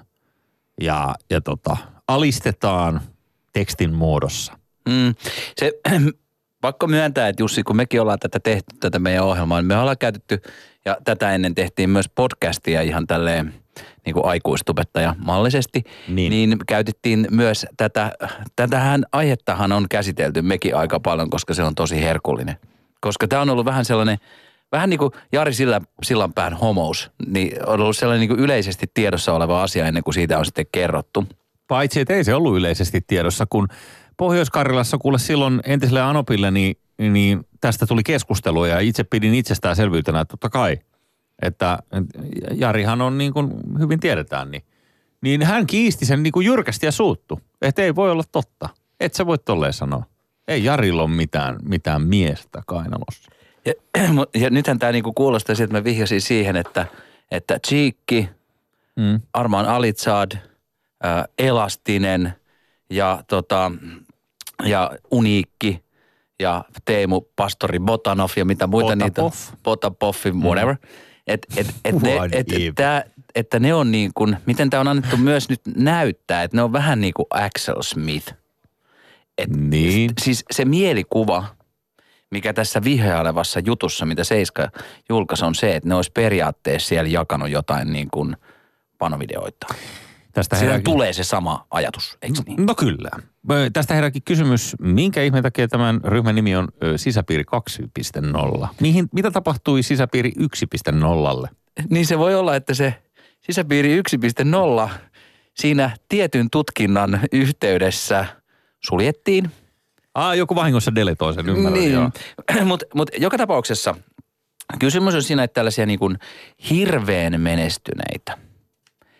Speaker 1: ja, ja tota, alistetaan tekstin muodossa.
Speaker 3: Mm, se, pakko myöntää, että Jussi, kun mekin ollaan tätä tehty, tätä meidän ohjelmaa, niin me ollaan käytetty, ja tätä ennen tehtiin myös podcastia ihan tälleen niin kuin aikuistubettaja mallisesti,
Speaker 1: Niin.
Speaker 3: niin. käytettiin myös tätä, tätähän aihettahan on käsitelty mekin aika paljon, koska se on tosi herkullinen. Koska tämä on ollut vähän sellainen, vähän niin kuin Jari Sillä, Sillanpään homous, niin on ollut sellainen niin kuin yleisesti tiedossa oleva asia ennen kuin siitä on sitten kerrottu.
Speaker 1: Paitsi, että ei se ollut yleisesti tiedossa, kun Pohjois-Karjalassa kuule silloin entiselle Anopille, niin, niin tästä tuli keskustelua ja itse pidin itsestäänselvyytenä, että totta kai, että Jarihan on niin kuin hyvin tiedetään, niin, niin hän kiisti sen niin kuin jyrkästi ja suuttu, että ei voi olla totta. Et sä voi tolleen sanoa. Ei Jarilla ole mitään, mitään miestä kainalossa.
Speaker 3: Ja, ja nythän tämä niinku kuulostaa siltä, että mä vihjasin siihen, että, että Cheekki,
Speaker 1: Mm.
Speaker 3: Armaan Alitsad, ää, Elastinen ja, tota, ja Uniikki ja Teemu Pastori Botanov ja mitä muita niitä
Speaker 1: Potapov.
Speaker 3: Potapov, whatever. Mm. Et, et, et ne, et,
Speaker 1: if?
Speaker 3: tää, että ne on niin kuin, miten tämä on annettu myös nyt näyttää, että ne on vähän niin kuin Axel Smith. Et,
Speaker 1: Niin.
Speaker 3: Siis se mielikuva, mikä tässä vihjailevassa jutussa, mitä Seiska julkaisi, on se, että ne olisi periaatteessa siellä jakanut jotain niin kuin panovideoita.
Speaker 1: Tästä herääkin-
Speaker 3: tulee se sama ajatus, eikö niin?
Speaker 1: No kyllä. Tästä herääkin kysymys, minkä ihmeen takia tämän ryhmän nimi on Sisäpiiri 2.0? Mihin, mitä tapahtui Sisäpiiri 1.0?
Speaker 3: Niin se voi olla, että se sisäpiiri 1.0 siinä tietyn tutkinnan yhteydessä suljettiin.
Speaker 1: Ah, joku vahingossa deletoi sen, ymmärrän.
Speaker 3: niin, mutta mut joka tapauksessa kysymys on siinä, että tällaisia niin kuin hirveän menestyneitä,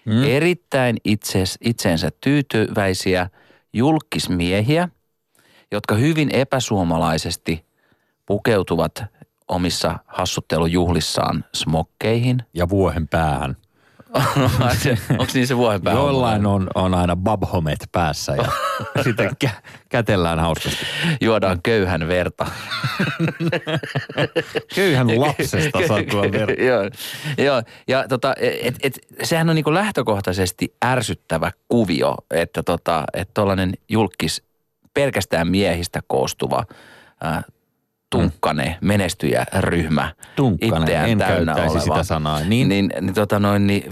Speaker 3: mm. erittäin itses, itseensä tyytyväisiä julkismiehiä, jotka hyvin epäsuomalaisesti pukeutuvat omissa hassuttelujuhlissaan smokkeihin.
Speaker 1: Ja vuohen päähän.
Speaker 3: Onko niin se vuohenpää?
Speaker 1: Joillain on, on aina babhomet päässä ja sitten kä- kätellään hauskasti.
Speaker 3: Juodaan köyhän verta.
Speaker 1: Köyhän lapsesta saatua verta.
Speaker 3: joo, joo, ja tota, et, et, sehän on niinku lähtökohtaisesti ärsyttävä kuvio, että tota, et tollainen julkis pelkästään miehistä koostuva tunkkane menestyjäryhmä.
Speaker 1: Tunkkanen,
Speaker 3: itseään
Speaker 1: en
Speaker 3: täynnä oleva,
Speaker 1: sitä sanaa. Niin?
Speaker 3: Niin, niin, tota noin, niin,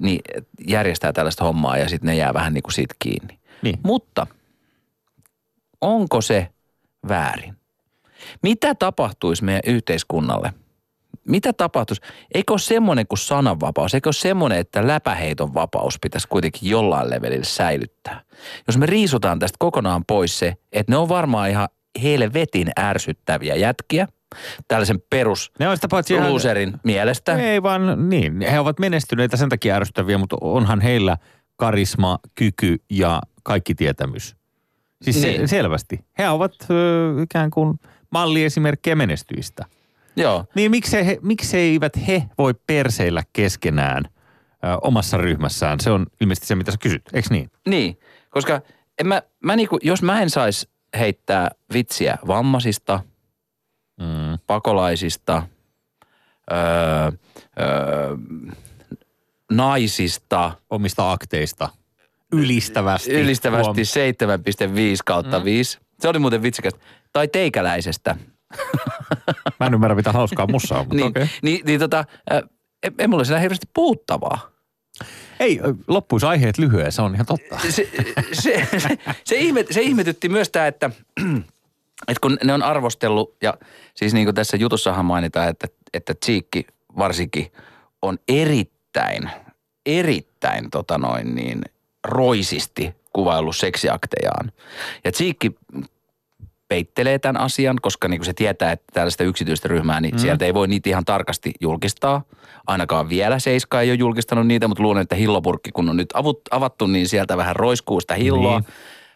Speaker 3: niin järjestää tällaista hommaa ja sitten ne jää vähän niin kuin siitä kiinni.
Speaker 1: Niin.
Speaker 3: Mutta onko se väärin? Mitä tapahtuisi meidän yhteiskunnalle? Mitä tapahtuisi? Eikö ole semmoinen kuin sananvapaus? Eikö ole semmoinen, että läpäheiton vapaus pitäisi kuitenkin jollain levelillä säilyttää? Jos me riisutaan tästä kokonaan pois se, että ne on varmaan ihan helvetin ärsyttäviä jätkiä, tällaisen perus
Speaker 1: Ne on sitä paitsi ihan-
Speaker 3: loserin mielestä.
Speaker 1: Ei vaan niin. He ovat menestyneitä sen takia ärsyttäviä, mutta onhan heillä karisma, kyky ja kaikki tietämys. Siis
Speaker 3: Niin.
Speaker 1: se, selvästi. He ovat ö, ikään kuin malliesimerkkejä menestyistä.
Speaker 3: Joo.
Speaker 1: Niin miksei he, mikseivät he voi perseillä keskenään ö, omassa ryhmässään? Se on ilmeisesti se, mitä sä kysyt, eikö niin?
Speaker 3: Niin, koska en mä, mä niinku, jos mä en saisi heittää vitsiä vammaisista,
Speaker 1: Mm.
Speaker 3: pakolaisista, öö, öö, naisista,
Speaker 1: Omista akteista. Ylistävästi.
Speaker 3: ylistävästi
Speaker 1: Huom.
Speaker 3: 7,5 kautta mm. 5. Se oli muuten vitsikästä. Tai teikäläisestä.
Speaker 1: Mä en ymmärrä, mitä hauskaa mussa on, mutta
Speaker 3: niin,
Speaker 1: okei.
Speaker 3: niin, niin tota, ei, ei mulla siellä hirveästi puuttavaa.
Speaker 1: Ei, loppuisi aiheet lyhyen, se on ihan totta.
Speaker 3: se, se, se, se, ihme, se ihmetytti myös tämä, että, että kun ne on arvostellut, ja siis niin kuin tässä jutussahan mainitaan, että, että Tsiikki varsinkin on erittäin, erittäin tota noin niin, roisisti kuvaillut seksiaktejaan. Ja Tsiikki peittelee tämän asian, koska niin kuin se tietää, että tällaista yksityistä ryhmää, niin mm. sieltä ei voi niitä ihan tarkasti julkistaa. Ainakaan vielä Seiska ei ole julkistanut niitä, mutta luulen, että hillopurkki kun on nyt avut, avattu, niin sieltä vähän roiskuu sitä hilloa.
Speaker 1: Niin.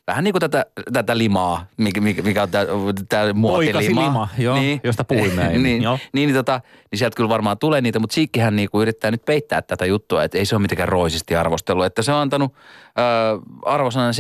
Speaker 3: Niin. Vähän niin kuin tätä, tätä limaa, mikä, mikä, on tämä muotilima.
Speaker 1: Poikasilima, joo, josta puhuimme aiemmin,
Speaker 3: niin,
Speaker 1: joo.
Speaker 3: niin, niin, tota, niin sieltä kyllä varmaan tulee niitä, mutta Siikkihän niinku yrittää nyt peittää tätä juttua, että ei se ole mitenkään roisisti arvostelu. Että se on antanut äh, arvosanan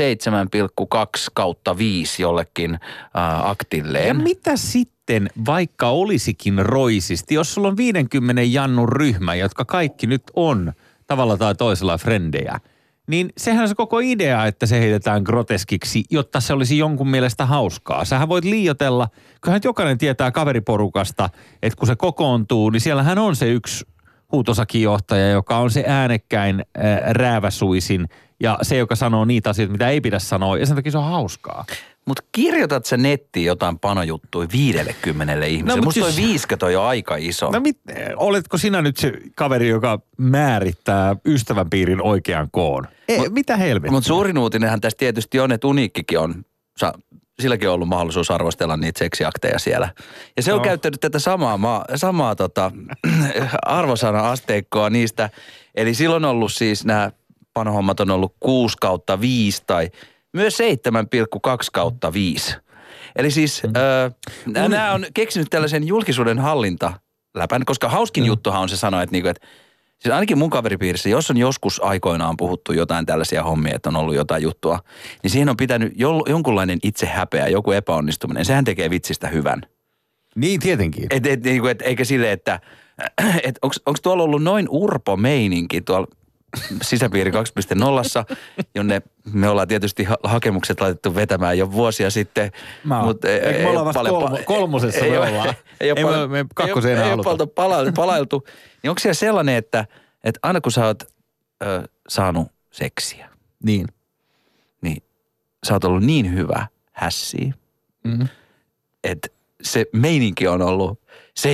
Speaker 3: 7,2 kautta 5 jollekin äh, aktilleen.
Speaker 1: Ja mitä sitten, vaikka olisikin roisisti, jos sulla on 50 jannun ryhmä, jotka kaikki nyt on tavalla tai toisella frendejä, niin sehän on se koko idea, että se heitetään groteskiksi, jotta se olisi jonkun mielestä hauskaa. Sähän voit liiotella, kyllähän jokainen tietää kaveriporukasta, että kun se kokoontuu, niin siellähän on se yksi huutosakijohtaja, joka on se äänekkäin äh, rääväsuisin ja se, joka sanoo niitä asioita, mitä ei pidä sanoa, ja sen takia se on hauskaa.
Speaker 3: Mutta kirjoitat sä nettiin jotain panojuttuja 50 ihmiselle?
Speaker 1: No,
Speaker 3: No,
Speaker 1: mut
Speaker 3: Musta
Speaker 1: siis-
Speaker 3: toi 50 on jo aika iso.
Speaker 1: No mit, oletko sinä nyt se kaveri, joka määrittää ystävänpiirin oikean koon? Ei, mitä helvettiä?
Speaker 3: Mutta suurin uutinenhan tässä tietysti on, että Uniikkikin on sa, silläkin on ollut mahdollisuus arvostella niitä seksiakteja siellä. Ja se on
Speaker 1: Joo.
Speaker 3: käyttänyt tätä samaa, maa, samaa tota, arvosana-asteikkoa niistä. Eli silloin on ollut siis nämä panohommat on ollut 6 kautta 5 tai myös 7,2 kautta 5. Eli siis mm. äh, nämä on keksinyt tällaisen julkisuuden hallinta läpän, koska hauskin mm. juttuhan on se sanoa, että, niinku, että Siis ainakin mun kaveripiirissä, jos on joskus aikoinaan puhuttu jotain tällaisia hommia, että on ollut jotain juttua, niin siihen on pitänyt jo, jonkunlainen itse häpeä, joku epäonnistuminen. Sehän tekee vitsistä hyvän.
Speaker 1: Niin tietenkin.
Speaker 3: Et, et, niinku, et, eikä sille, että et onko tuolla ollut noin urpo meininki tuolla sisäpiiri 2.0, jonne me ollaan tietysti ha- hakemukset laitettu vetämään jo vuosia sitten.
Speaker 1: Mä oon-
Speaker 3: mut ei-
Speaker 1: eikö me
Speaker 3: ei
Speaker 1: ollaan
Speaker 3: ole
Speaker 1: vasta kolmo- kolmosessa me ollaan?
Speaker 3: Ei, ole
Speaker 1: Ei
Speaker 3: paljon-
Speaker 1: me- kakkoseen
Speaker 3: ei, ei ole pala- palailtu. Niin onko siellä sellainen, että, että aina kun sä oot ö, saanut seksiä,
Speaker 1: Niin.
Speaker 3: niin sä oot ollut niin hyvä hässi,
Speaker 1: Mm-hmm.
Speaker 3: että se meininki on ollut 7,2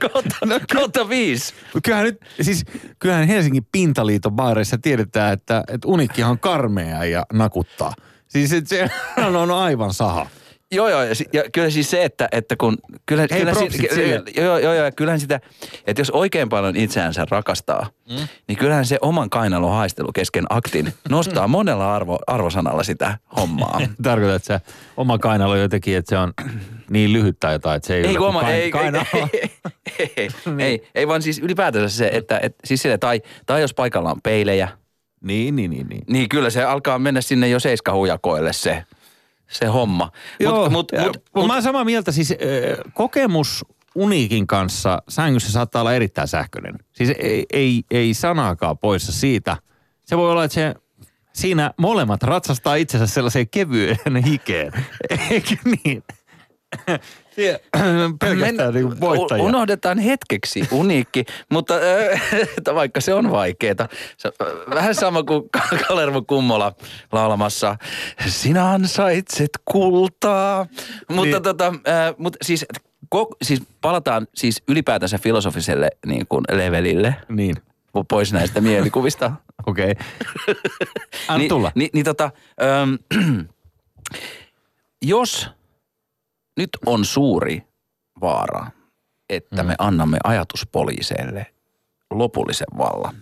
Speaker 3: kautta, kautta 5.
Speaker 1: Kyllähän nyt, siis kyllähän Helsingin pintaliiton baareissa tiedetään, että, että unikkihan on karmea ja nakuttaa. Siis et se on aivan saha.
Speaker 3: Joo, joo, ja, si- ja kyllä siis se, että, että kun... Kyllä,
Speaker 1: Hei,
Speaker 3: kyllä
Speaker 1: sille.
Speaker 3: joo, joo, joo, ja kyllähän sitä, että jos oikein paljon itseänsä rakastaa, mm. niin kyllähän se oman kainalon haistelu kesken aktin nostaa monella arvo, arvosanalla sitä hommaa.
Speaker 1: Tarkoitat, että se oma kainalo jotenkin, että se on niin lyhyt tai jotain, että se ei,
Speaker 3: Ei,
Speaker 1: ole kain-
Speaker 3: ei, ei, ei, ei, ei, ei, ei, vaan siis ylipäätänsä se, että et, siis sille, tai, tai jos paikalla on peilejä,
Speaker 1: Niin, niin, niin, niin.
Speaker 3: niin kyllä se alkaa mennä sinne jo seiskahujakoille se, se homma.
Speaker 1: Joo,
Speaker 3: mut,
Speaker 1: ja-
Speaker 3: mut,
Speaker 1: mut,
Speaker 3: mut,
Speaker 1: mä oon samaa mieltä, siis äh, kokemus uniikin kanssa sängyssä saattaa olla erittäin sähköinen. Siis ei, ei, ei sanaakaan poissa siitä. Se voi olla, että se siinä molemmat ratsastaa itsensä sellaiseen kevyeen hikeen. Eikö niin? Pelkästään niin kuin voittajia.
Speaker 3: Unohdetaan hetkeksi uniikki, mutta äh, vaikka se on vaikeeta. Se, äh, vähän sama kuin Kalervo Kummola laulamassa Sinä ansaitset kultaa. Mutta
Speaker 1: Niin.
Speaker 3: tota, äh, mut siis, ko, siis palataan siis ylipäätänsä filosofiselle niin kuin levelille
Speaker 1: Niin,
Speaker 3: pois näistä mielikuvista.
Speaker 1: okei. Okay. Anna
Speaker 3: Ni-
Speaker 1: tulla.
Speaker 3: Niin, niin tota, ähm, jos nyt on suuri vaara, että me annamme ajatuspoliiseille lopullisen vallan.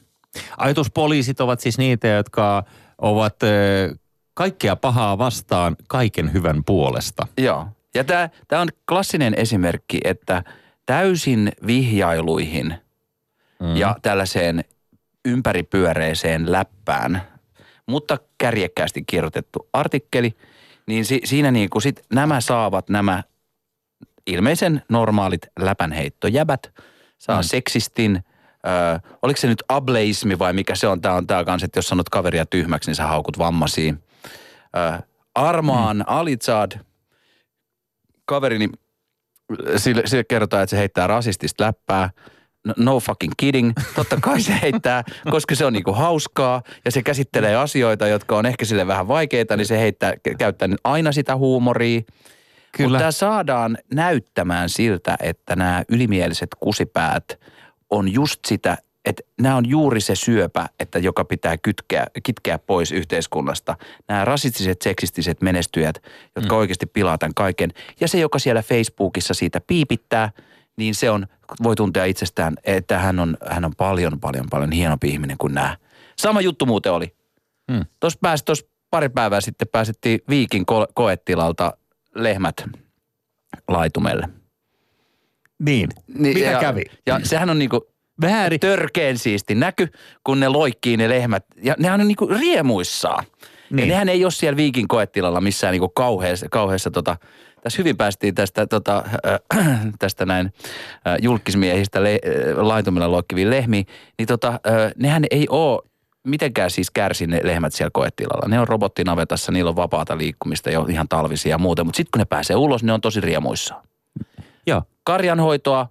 Speaker 1: Ajatuspoliisit ovat siis niitä, jotka ovat kaikkea pahaa vastaan kaiken hyvän puolesta.
Speaker 3: Joo. Ja tämä on klassinen esimerkki, että täysin vihjailuihin mm. ja tällaiseen ympäripyöreeseen läppään, mutta kärjekkäästi kirjoitettu artikkeli, niin si- siinä niin kuin sit nämä saavat nämä ilmeisen normaalit läpänheittojäbät, saa mm. seksistin, ö, oliko se nyt ableismi vai mikä se on, tämä on tämä kanssa, että jos sanot kaveria tyhmäksi, niin sä haukut vammasia. Ö, Armaan mm. Alitsad, kaverini, sille, sille kerrotaan, että se heittää rasistista läppää. No, no fucking kidding. Totta kai se heittää, koska se on niinku hauskaa ja se käsittelee asioita, jotka on ehkä sille vähän vaikeita, niin se heittää, käyttää aina sitä huumoria.
Speaker 1: Kyllä.
Speaker 3: Mutta tämä saadaan näyttämään siltä, että nämä ylimieliset kusipäät on just sitä, että nämä on juuri se syöpä, että joka pitää kytkeä, kitkeä pois yhteiskunnasta. Nämä rasistiset, seksistiset menestyjät, jotka mm. oikeasti pilaa tämän kaiken. Ja se, joka siellä Facebookissa siitä piipittää, niin se on, voi tuntea itsestään, että hän on, hän on paljon, paljon, paljon hienompi ihminen kuin nämä. Sama juttu muuten oli.
Speaker 1: Hmm.
Speaker 3: Tuossa pääsi, tuossa pari päivää sitten pääsettiin Viikin ko- koetilalta lehmät laitumelle.
Speaker 1: Niin. Mitä
Speaker 3: ja,
Speaker 1: kävi?
Speaker 3: Ja sehän on niinku
Speaker 1: Väärin.
Speaker 3: törkeen siisti näky, kun ne loikkii ne lehmät. Ja nehän on niinku riemuissaan. Niin.
Speaker 1: Niin.
Speaker 3: Ja nehän ei ole siellä Viikin koetilalla missään niinku kauheassa, kauheassa tota, tässä hyvin päästiin tästä, tota, äh, tästä näin äh, julkismiehistä le, äh, laitumilla loikkiviin lehmiin, niin tota, äh, nehän ei ole mitenkään siis kärsi ne lehmät siellä koetilalla. Ne on robottinavetassa, niillä on vapaata liikkumista jo ihan talvisia ja muuta, mutta sitten kun ne pääsee ulos, ne on tosi riemuissaan
Speaker 1: Joo.
Speaker 3: karjanhoitoa,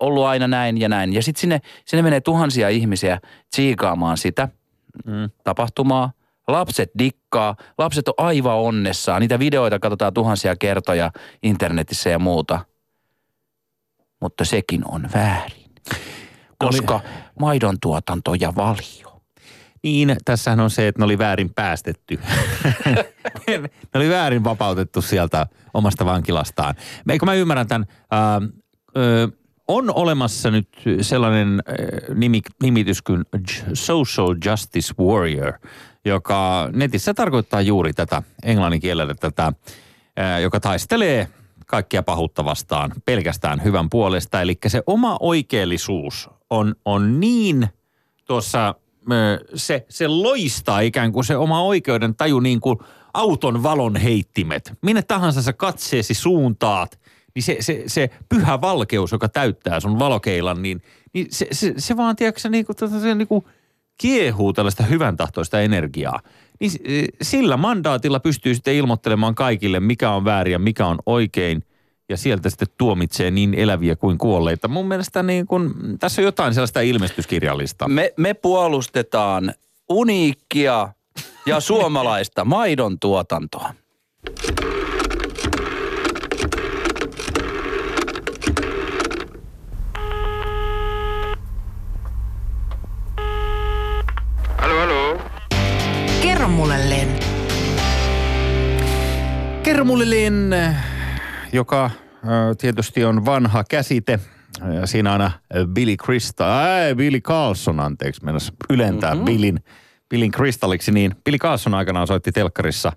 Speaker 3: ollut aina näin ja näin. Ja sitten sinne, sinne menee tuhansia ihmisiä tsiikaamaan sitä
Speaker 1: Mm.
Speaker 3: tapahtumaa. Lapset dikkaa, lapset on aivan onnessaan. Niitä videoita katsotaan tuhansia kertoja internetissä ja muuta. Mutta sekin on väärin. Koska maidon tuotanto ja valio
Speaker 1: Niin, tässähän on se, että ne oli väärin päästetty. ne oli väärin vapautettu sieltä omasta vankilastaan. Eikö mä ymmärrän tämän, ää, ö, on olemassa nyt sellainen äh, nimi, nimitys kuin Social Justice Warrior, joka netissä tarkoittaa juuri tätä, englannin kielellä tätä, ää, joka taistelee kaikkia pahuutta vastaan pelkästään hyvän puolesta. Eli se oma oikeellisuus on, on niin tuossa, ö, se, se loistaa ikään kuin se oma oikeuden taju niin kuin auton valon heittimet. Minne tahansa sä katseesi suuntaat, niin se, se, se pyhä valkeus, joka täyttää sun valokeilan, niin, niin se, se, se vaan, tiedätkö, niin kuin, tota, se, niin kuin kiehuu tällaista hyvän tahtoista energiaa. Niin s- sillä mandaatilla pystyy sitten ilmoittelemaan kaikille, mikä on väärin ja mikä on oikein. Ja sieltä sitten tuomitsee niin eläviä kuin kuolleita. Mun mielestä niin kun, tässä on jotain sellaista ilmestyskirjallista.
Speaker 3: Me, me puolustetaan uniikkia ja suomalaista maidon tuotantoa.
Speaker 4: Hallå, hallå?
Speaker 2: Kerro mulle, Len.
Speaker 1: Kerro mulle Lin, joka tietysti on vanha käsite. Ja siinä aina Billy Crystal, ää, Billy Carlson, anteeksi, mennäs ylentää mm-hmm. Billin, Billin Crystalliksi, niin Billy Carlson aikanaan soitti telkkarissa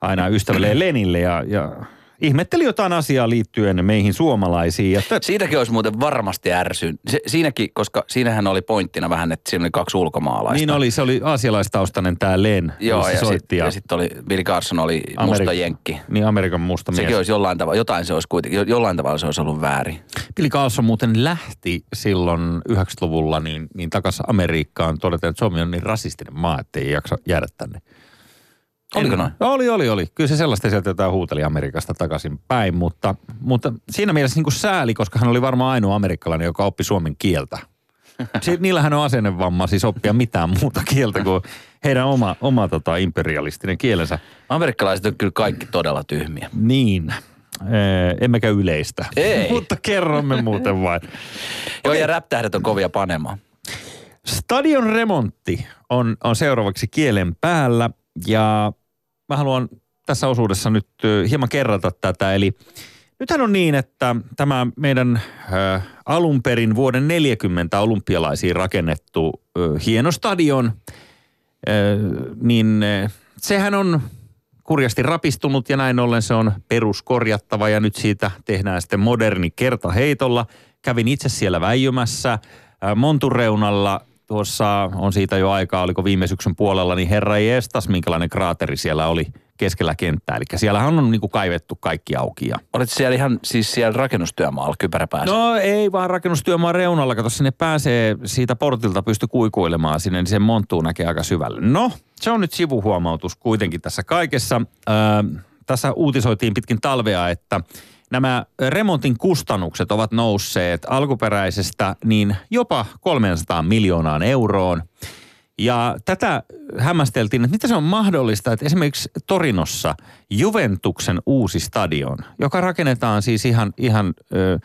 Speaker 1: aina ystävälleen Lenille ja, ja ihmetteli jotain asiaa liittyen meihin suomalaisiin. T-
Speaker 3: Siitäkin olisi muuten varmasti ärsyn. Se, siinäkin, koska siinähän oli pointtina vähän, että siinä oli kaksi ulkomaalaista.
Speaker 1: niin oli, se oli aasialaistaustainen tämä Len,
Speaker 3: Joo, ja sitten ja sit oli, Billy Carson oli musta
Speaker 1: Amerik-
Speaker 3: jenkki.
Speaker 1: Niin, Amerikan musta
Speaker 3: Sekin
Speaker 1: mies.
Speaker 3: olisi jollain tavalla, jotain se olisi kuitenkin, jo- jollain tavalla se olisi ollut väärin.
Speaker 1: Billy Carlson muuten lähti silloin 90-luvulla niin, niin takaisin Amerikkaan todeten, että Suomi on niin rasistinen maa, että ei jaksa jäädä tänne.
Speaker 3: Oliko
Speaker 1: En-
Speaker 3: noin?
Speaker 1: Oli, oli, oli. Kyllä se sellaista sieltä jotain huuteli Amerikasta takaisin päin, mutta, mutta siinä mielessä niin kuin sääli, koska hän oli varmaan ainoa amerikkalainen, joka oppi suomen kieltä. Si- niillähän on asennevamma siis oppia mitään muuta kieltä kuin heidän oma, oma tota, imperialistinen kielensä.
Speaker 3: Amerikkalaiset on kyllä kaikki todella tyhmiä.
Speaker 1: Niin, ee, emmekä yleistä.
Speaker 3: Ei.
Speaker 1: mutta kerromme muuten vain.
Speaker 3: Joo, ja räptähdet on kovia panemaan.
Speaker 1: Stadion remontti on, on seuraavaksi kielen päällä ja mä haluan tässä osuudessa nyt hieman kerrata tätä. Eli nythän on niin, että tämä meidän alun perin vuoden 40 olympialaisiin rakennettu hieno stadion, niin sehän on kurjasti rapistunut ja näin ollen se on peruskorjattava ja nyt siitä tehdään sitten moderni kertaheitolla. Kävin itse siellä väijymässä ää, Montun reunalla. Tuossa on siitä jo aikaa, oliko viime syksyn puolella, niin herra jestas, minkälainen kraateri siellä oli keskellä kenttää. Eli siellähän on niin kuin kaivettu kaikki auki. Ja...
Speaker 3: Olet siellä ihan siis siellä rakennustyömaalla kypäräpäässä.
Speaker 1: No ei vaan rakennustyömaan reunalla, kato sinne pääsee siitä portilta pysty kuikuilemaan sinne, niin sen monttuu näkee aika syvälle. No, se on nyt sivuhuomautus kuitenkin tässä kaikessa. Öö, tässä uutisoitiin pitkin talvea, että nämä remontin kustannukset ovat nousseet alkuperäisestä niin jopa 300 miljoonaan euroon. Ja tätä hämmästeltiin, että mitä se on mahdollista, että esimerkiksi Torinossa Juventuksen uusi stadion, joka rakennetaan siis ihan, ihan ö,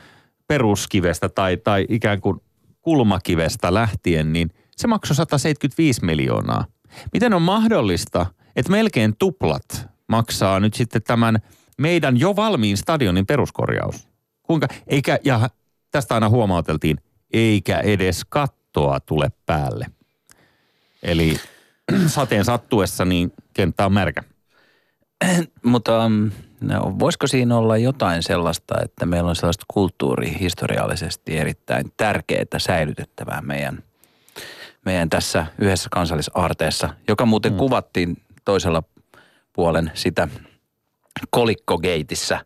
Speaker 1: peruskivestä tai, tai ikään kuin kulmakivestä lähtien, niin se maksoi 175 miljoonaa. Miten on mahdollista, että melkein tuplat maksaa nyt sitten tämän meidän jo valmiin stadionin peruskorjaus? Kuinka, eikä, ja tästä aina huomauteltiin, eikä edes kattoa tule päälle. Eli sateen sattuessa niin kenttä on märkä.
Speaker 3: Mutta um, no, voisiko siinä olla jotain sellaista, että meillä on sellaista kulttuurihistoriallisesti erittäin tärkeää säilytettävää meidän, meidän tässä yhdessä kansallisaarteessa, joka muuten mm. kuvattiin toisella puolen sitä kolikkogeitissä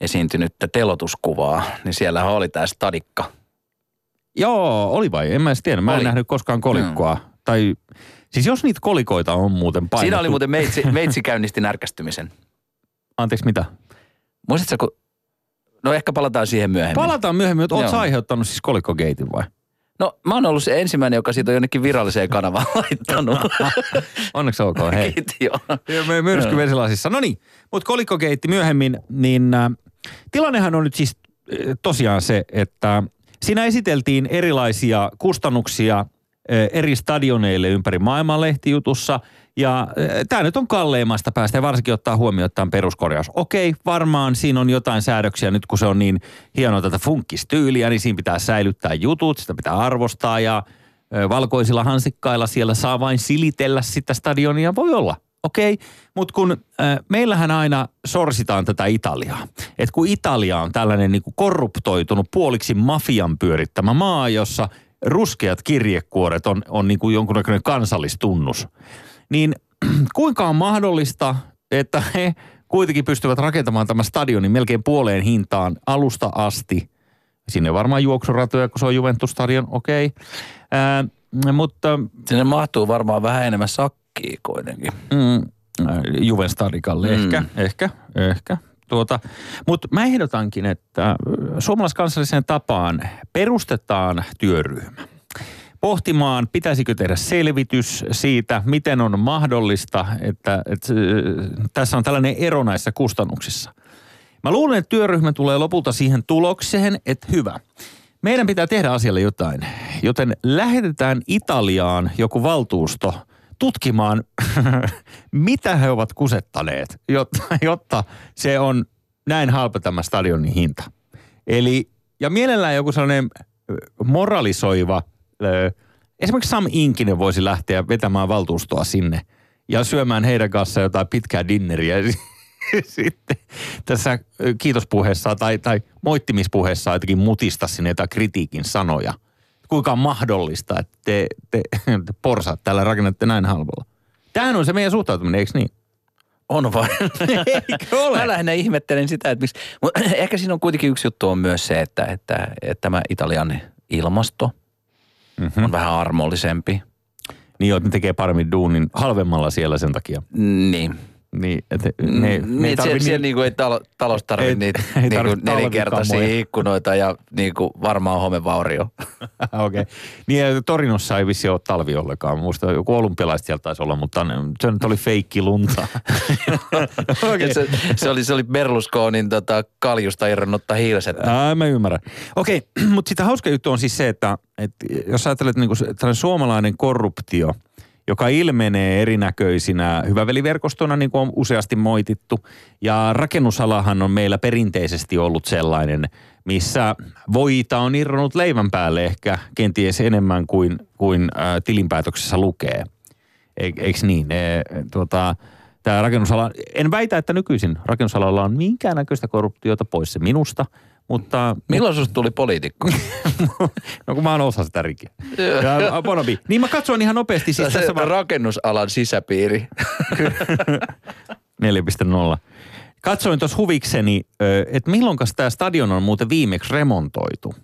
Speaker 3: esiintynyttä telotuskuvaa, niin siellähän oli tämä stadikka.
Speaker 1: Joo, oli vai? En mä edes tiedä. Mä en
Speaker 3: Oli.
Speaker 1: nähnyt koskaan kolikkoa. Mm. Tai siis jos niitä kolikoita on muuten painettu.
Speaker 3: Siinä oli muuten meitsi, meitsi käynnisti närkästymisen.
Speaker 1: Anteeksi, mitä?
Speaker 3: Muistatko, kun... No ehkä palataan siihen myöhemmin.
Speaker 1: Palataan myöhemmin, että oot aiheuttanut siis kolikkogeitin vai?
Speaker 3: No mä oon ollut se ensimmäinen, joka siitä on jonnekin viralliseen kanavaan laittanut.
Speaker 1: Onneksi olkoon, hei.
Speaker 3: Kiitos, joo.
Speaker 1: Me myrsky vesilasissa. No niin, mutta kolikkokeitti myöhemmin, niin äh, tilannehan on nyt siis äh, tosiaan se, että siinä esiteltiin erilaisia kustannuksia eri stadioneille ympäri maailmaa lehtijutussa. Ja tämä nyt on kalleimmasta päästä ja varsinkin ottaa huomioon tämän peruskorjaus. Okei, varmaan siinä on jotain säädöksiä nyt kun se on niin hienoa tätä funkkistyyliä, niin siinä pitää säilyttää jutut, sitä pitää arvostaa ja valkoisilla hansikkailla siellä saa vain silitellä sitä stadionia. Voi olla, okei, okay. mutta kun äh, meillähän aina sorsitaan tätä Italiaa. Että kun Italia on tällainen niin korruptoitunut puoliksi mafian pyörittämä maa, jossa ruskeat kirjekuoret on, on niin kuin jonkunnäköinen kansallistunnus, niin kuinka on mahdollista, että he kuitenkin pystyvät rakentamaan tämän stadionin melkein puoleen hintaan alusta asti. Sinne varmaan juoksuratoja, kun se on Juventus-stadion, okei. Okay. mutta...
Speaker 3: Sinne mahtuu varmaan vähän enemmän sakkia kuitenkin.
Speaker 1: Mm, Juven stadikalle, mm. ehkä, ehkä, ehkä. Tuota, mutta mä ehdotankin, että suomalaiskansalliseen tapaan perustetaan työryhmä pohtimaan, pitäisikö tehdä selvitys siitä, miten on mahdollista, että, että tässä on tällainen ero näissä kustannuksissa. Mä luulen, että työryhmä tulee lopulta siihen tulokseen, että hyvä. Meidän pitää tehdä asialle jotain, joten lähetetään Italiaan joku valtuusto tutkimaan, mitä he ovat kusettaneet, jotta, jotta se on näin halpa tämä stadionin hinta. Eli, ja mielellään joku sellainen moralisoiva – esimerkiksi Sam Inkinen voisi lähteä vetämään valtuustoa sinne ja syömään heidän kanssaan jotain pitkää dinneriä. Sitten tässä kiitospuheessa tai, tai moittimispuheessa jotenkin mutista sinne jotain kritiikin sanoja. Kuinka on mahdollista, että te, te, te porsaat täällä rakennatte näin halvalla. Tämähän on se meidän suhtautuminen, eikö niin?
Speaker 3: On vai?
Speaker 1: Eikö ole?
Speaker 3: Mä lähinnä ihmettelen sitä, että miksi. Mutta ehkä siinä on kuitenkin yksi juttu on myös se, että, että, että tämä Italian ilmasto – mm-hmm. on vähän armollisempi.
Speaker 1: Niin että ne tekee paremmin duunin halvemmalla siellä sen takia.
Speaker 3: Niin.
Speaker 1: Niin, että
Speaker 3: ne, ne ei niin, tarvi siellä, niin, niinku ei talo, talous tarvitse niitä ei niinku nelinkertaisia ikkunoita ja niinku varmaan homevaurio.
Speaker 1: Okei. Okay. Niin Torinossa ei vissi ole talvi ollenkaan. Muista joku olympialaiset sieltä taisi olla, mutta se nyt oli feikki lunta.
Speaker 3: okay. se, se, oli, se oli Berlusconin tota, kaljusta irronnutta hiileset.
Speaker 1: Ää, mä ymmärrän. Okei, okay. mutta sitä hauska juttu on siis se, että, että jos ajattelet niin kuin suomalainen korruptio – joka ilmenee erinäköisinä hyväveliverkostona, niin kuin on useasti moitittu. Ja rakennusalahan on meillä perinteisesti ollut sellainen, missä voita on irronnut leivän päälle ehkä kenties enemmän kuin, kuin ä, tilinpäätöksessä lukee. E, eikö niin? E, tuota, tämä rakennusala, en väitä, että nykyisin rakennusalalla on minkäännäköistä korruptiota pois se minusta – mutta...
Speaker 3: Milloin sinusta tuli poliitikko?
Speaker 1: no kun mä oon osa sitä rikiä. Ja, bonobi. Niin mä katsoin ihan nopeasti.
Speaker 3: Siis tässä vaan... rakennusalan sisäpiiri.
Speaker 1: 4.0. Katsoin tuossa huvikseni, että milloin tämä stadion on muuten viimeksi remontoitu.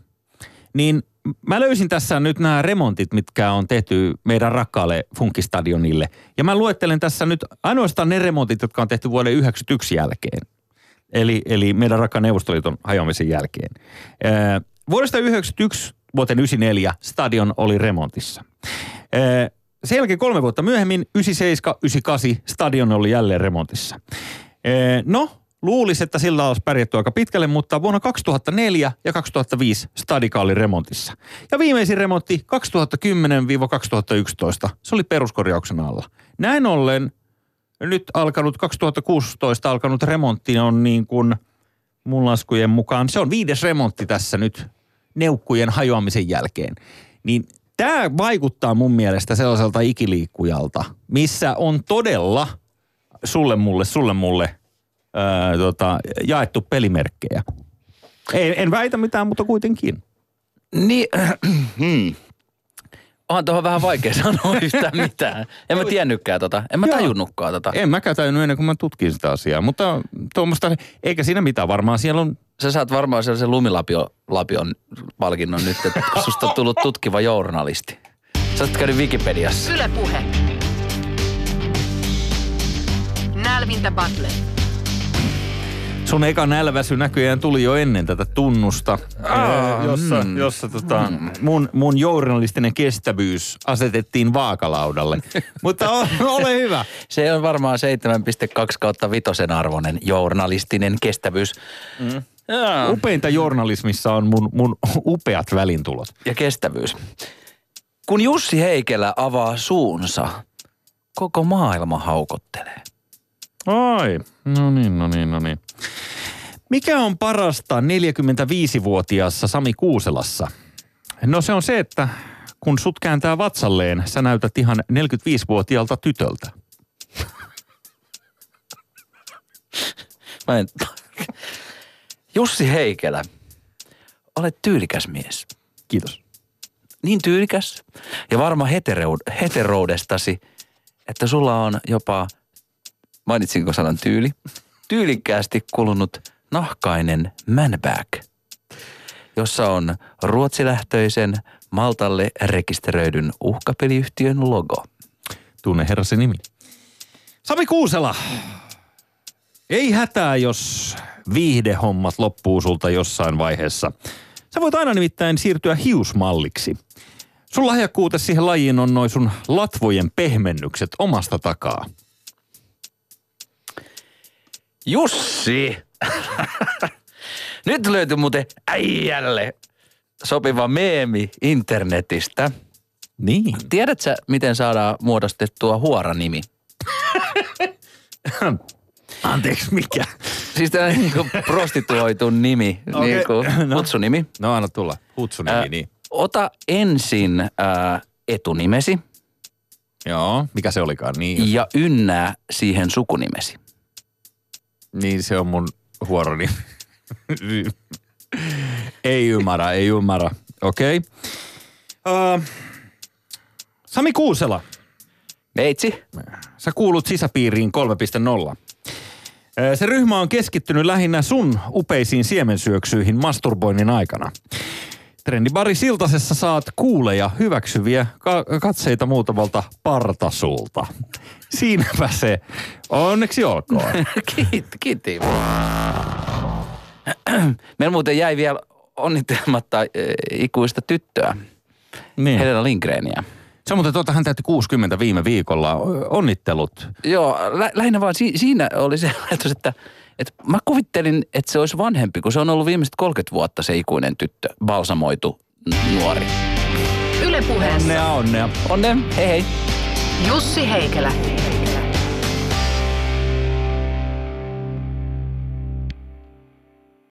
Speaker 1: Niin mä löysin tässä nyt nämä remontit, mitkä on tehty meidän rakkaalle Funkistadionille. Ja mä luettelen tässä nyt ainoastaan ne remontit, jotka on tehty vuoden 1991 jälkeen. Eli, eli meidän rakkaan Neuvostoliiton hajoamisen jälkeen. Ää, vuodesta 1991 vuoteen 1994 stadion oli remontissa. Ää, sen jälkeen kolme vuotta myöhemmin, 97-98, stadion oli jälleen remontissa. Ää, no, luulisi, että sillä olisi pärjätty aika pitkälle, mutta vuonna 2004 ja 2005 stadika oli remontissa. Ja viimeisin remontti 2010-2011, se oli peruskorjauksen alla. Näin ollen nyt alkanut, 2016 alkanut remontti on niin kuin mun laskujen mukaan, se on viides remontti tässä nyt neukkujen hajoamisen jälkeen. Niin tämä vaikuttaa mun mielestä sellaiselta ikiliikkujalta, missä on todella sulle mulle, sulle mulle ää, tota, jaettu pelimerkkejä. En, en väitä mitään, mutta kuitenkin.
Speaker 3: Niin, hmm. Onhan tuohon vähän vaikea sanoa yhtään mitään. En mä tiennytkään tota. En mä tajunnutkaan tota.
Speaker 1: En mäkään tajunnut ennen kuin mä tutkin sitä asiaa. Mutta tuommoista, eikä siinä mitään varmaan. Siellä on...
Speaker 3: Sä saat varmaan sellaisen lumilapion lapion palkinnon nyt, että susta on tullut tutkiva journalisti. Sä oot käynyt Wikipediassa.
Speaker 2: Yle puhe. Nälvintä Butler.
Speaker 1: Sun eka nälväsy näköjään tuli jo ennen tätä tunnusta, Aa, jossa, mm. jossa tota, mm. mun, mun journalistinen kestävyys asetettiin vaakalaudalle. Mutta o, ole hyvä.
Speaker 3: Se on varmaan 7,2 kautta vitosen arvoinen journalistinen kestävyys.
Speaker 1: Mm. Upeinta journalismissa on mun, mun upeat välintulot.
Speaker 3: Ja kestävyys. Kun Jussi Heikelä avaa suunsa, koko maailma haukottelee.
Speaker 1: Ai, no niin, no niin, no niin. Mikä on parasta 45-vuotiaassa Sami Kuuselassa? No se on se, että kun sut kääntää vatsalleen, sä näytät ihan 45-vuotiaalta tytöltä.
Speaker 3: Mä en... Jussi Heikelä, olet tyylikäs mies.
Speaker 1: Kiitos.
Speaker 3: Niin tyylikäs ja varma heteroud- heteroudestasi, että sulla on jopa, mainitsinko sanan tyyli, tyylikkäästi kulunut nahkainen manbag, jossa on ruotsilähtöisen Maltalle rekisteröidyn uhkapeliyhtiön logo.
Speaker 1: Tunne herrasi nimi. Sami Kuusela. Ei hätää, jos viihdehommat loppuu sulta jossain vaiheessa. Sä voit aina nimittäin siirtyä hiusmalliksi. Sun lahjakkuute siihen lajiin on noin sun latvojen pehmennykset omasta takaa.
Speaker 3: Jussi! Nyt löytyi muuten äijälle sopiva meemi internetistä.
Speaker 1: Niin.
Speaker 3: Tiedätkö, miten saadaan muodostettua huoranimi?
Speaker 1: Anteeksi, mikä?
Speaker 3: Siis tämä niinku prostituoitu nimi,
Speaker 1: Okei,
Speaker 3: niinku
Speaker 1: no.
Speaker 3: kutsunimi.
Speaker 1: No anna tulla. Hutsunimi,
Speaker 3: Ää,
Speaker 1: niin.
Speaker 3: Ota ensin ää, etunimesi
Speaker 1: Joo, mikä se olikaan? Niin,
Speaker 3: ja ynnää siihen sukunimesi.
Speaker 1: Niin se on mun huoroni. ei ymmärrä, ei ymmärrä. Okei. Okay. Uh, Sami Kuusela,
Speaker 3: Meitsi?
Speaker 1: sä kuulut sisäpiiriin 3.0. Ö, Se ryhmä on keskittynyt lähinnä sun upeisiin siemensyöksyihin masturboinnin aikana. Trendibari Siltasessa saat kuuleja hyväksyviä ka- katseita muutamalta partasulta. Siinäpä se. Onneksi olkoon.
Speaker 3: Kiit, kiitti. Meillä muuten jäi vielä onnittelematta äh, ikuista tyttöä,
Speaker 1: niin.
Speaker 3: Helena Lindgrenia.
Speaker 1: Se on muuten tuota, hän täytti 60 viime viikolla. Onnittelut.
Speaker 3: Joo, lä- lähinnä vaan si- siinä oli se ajatus, että, että mä kuvittelin, että se olisi vanhempi, kun se on ollut viimeiset 30 vuotta se ikuinen tyttö, balsamoitu nuori.
Speaker 2: Yle puheessa
Speaker 1: Onnea, onnea.
Speaker 3: Onne, hei hei.
Speaker 2: Jussi Heikelä.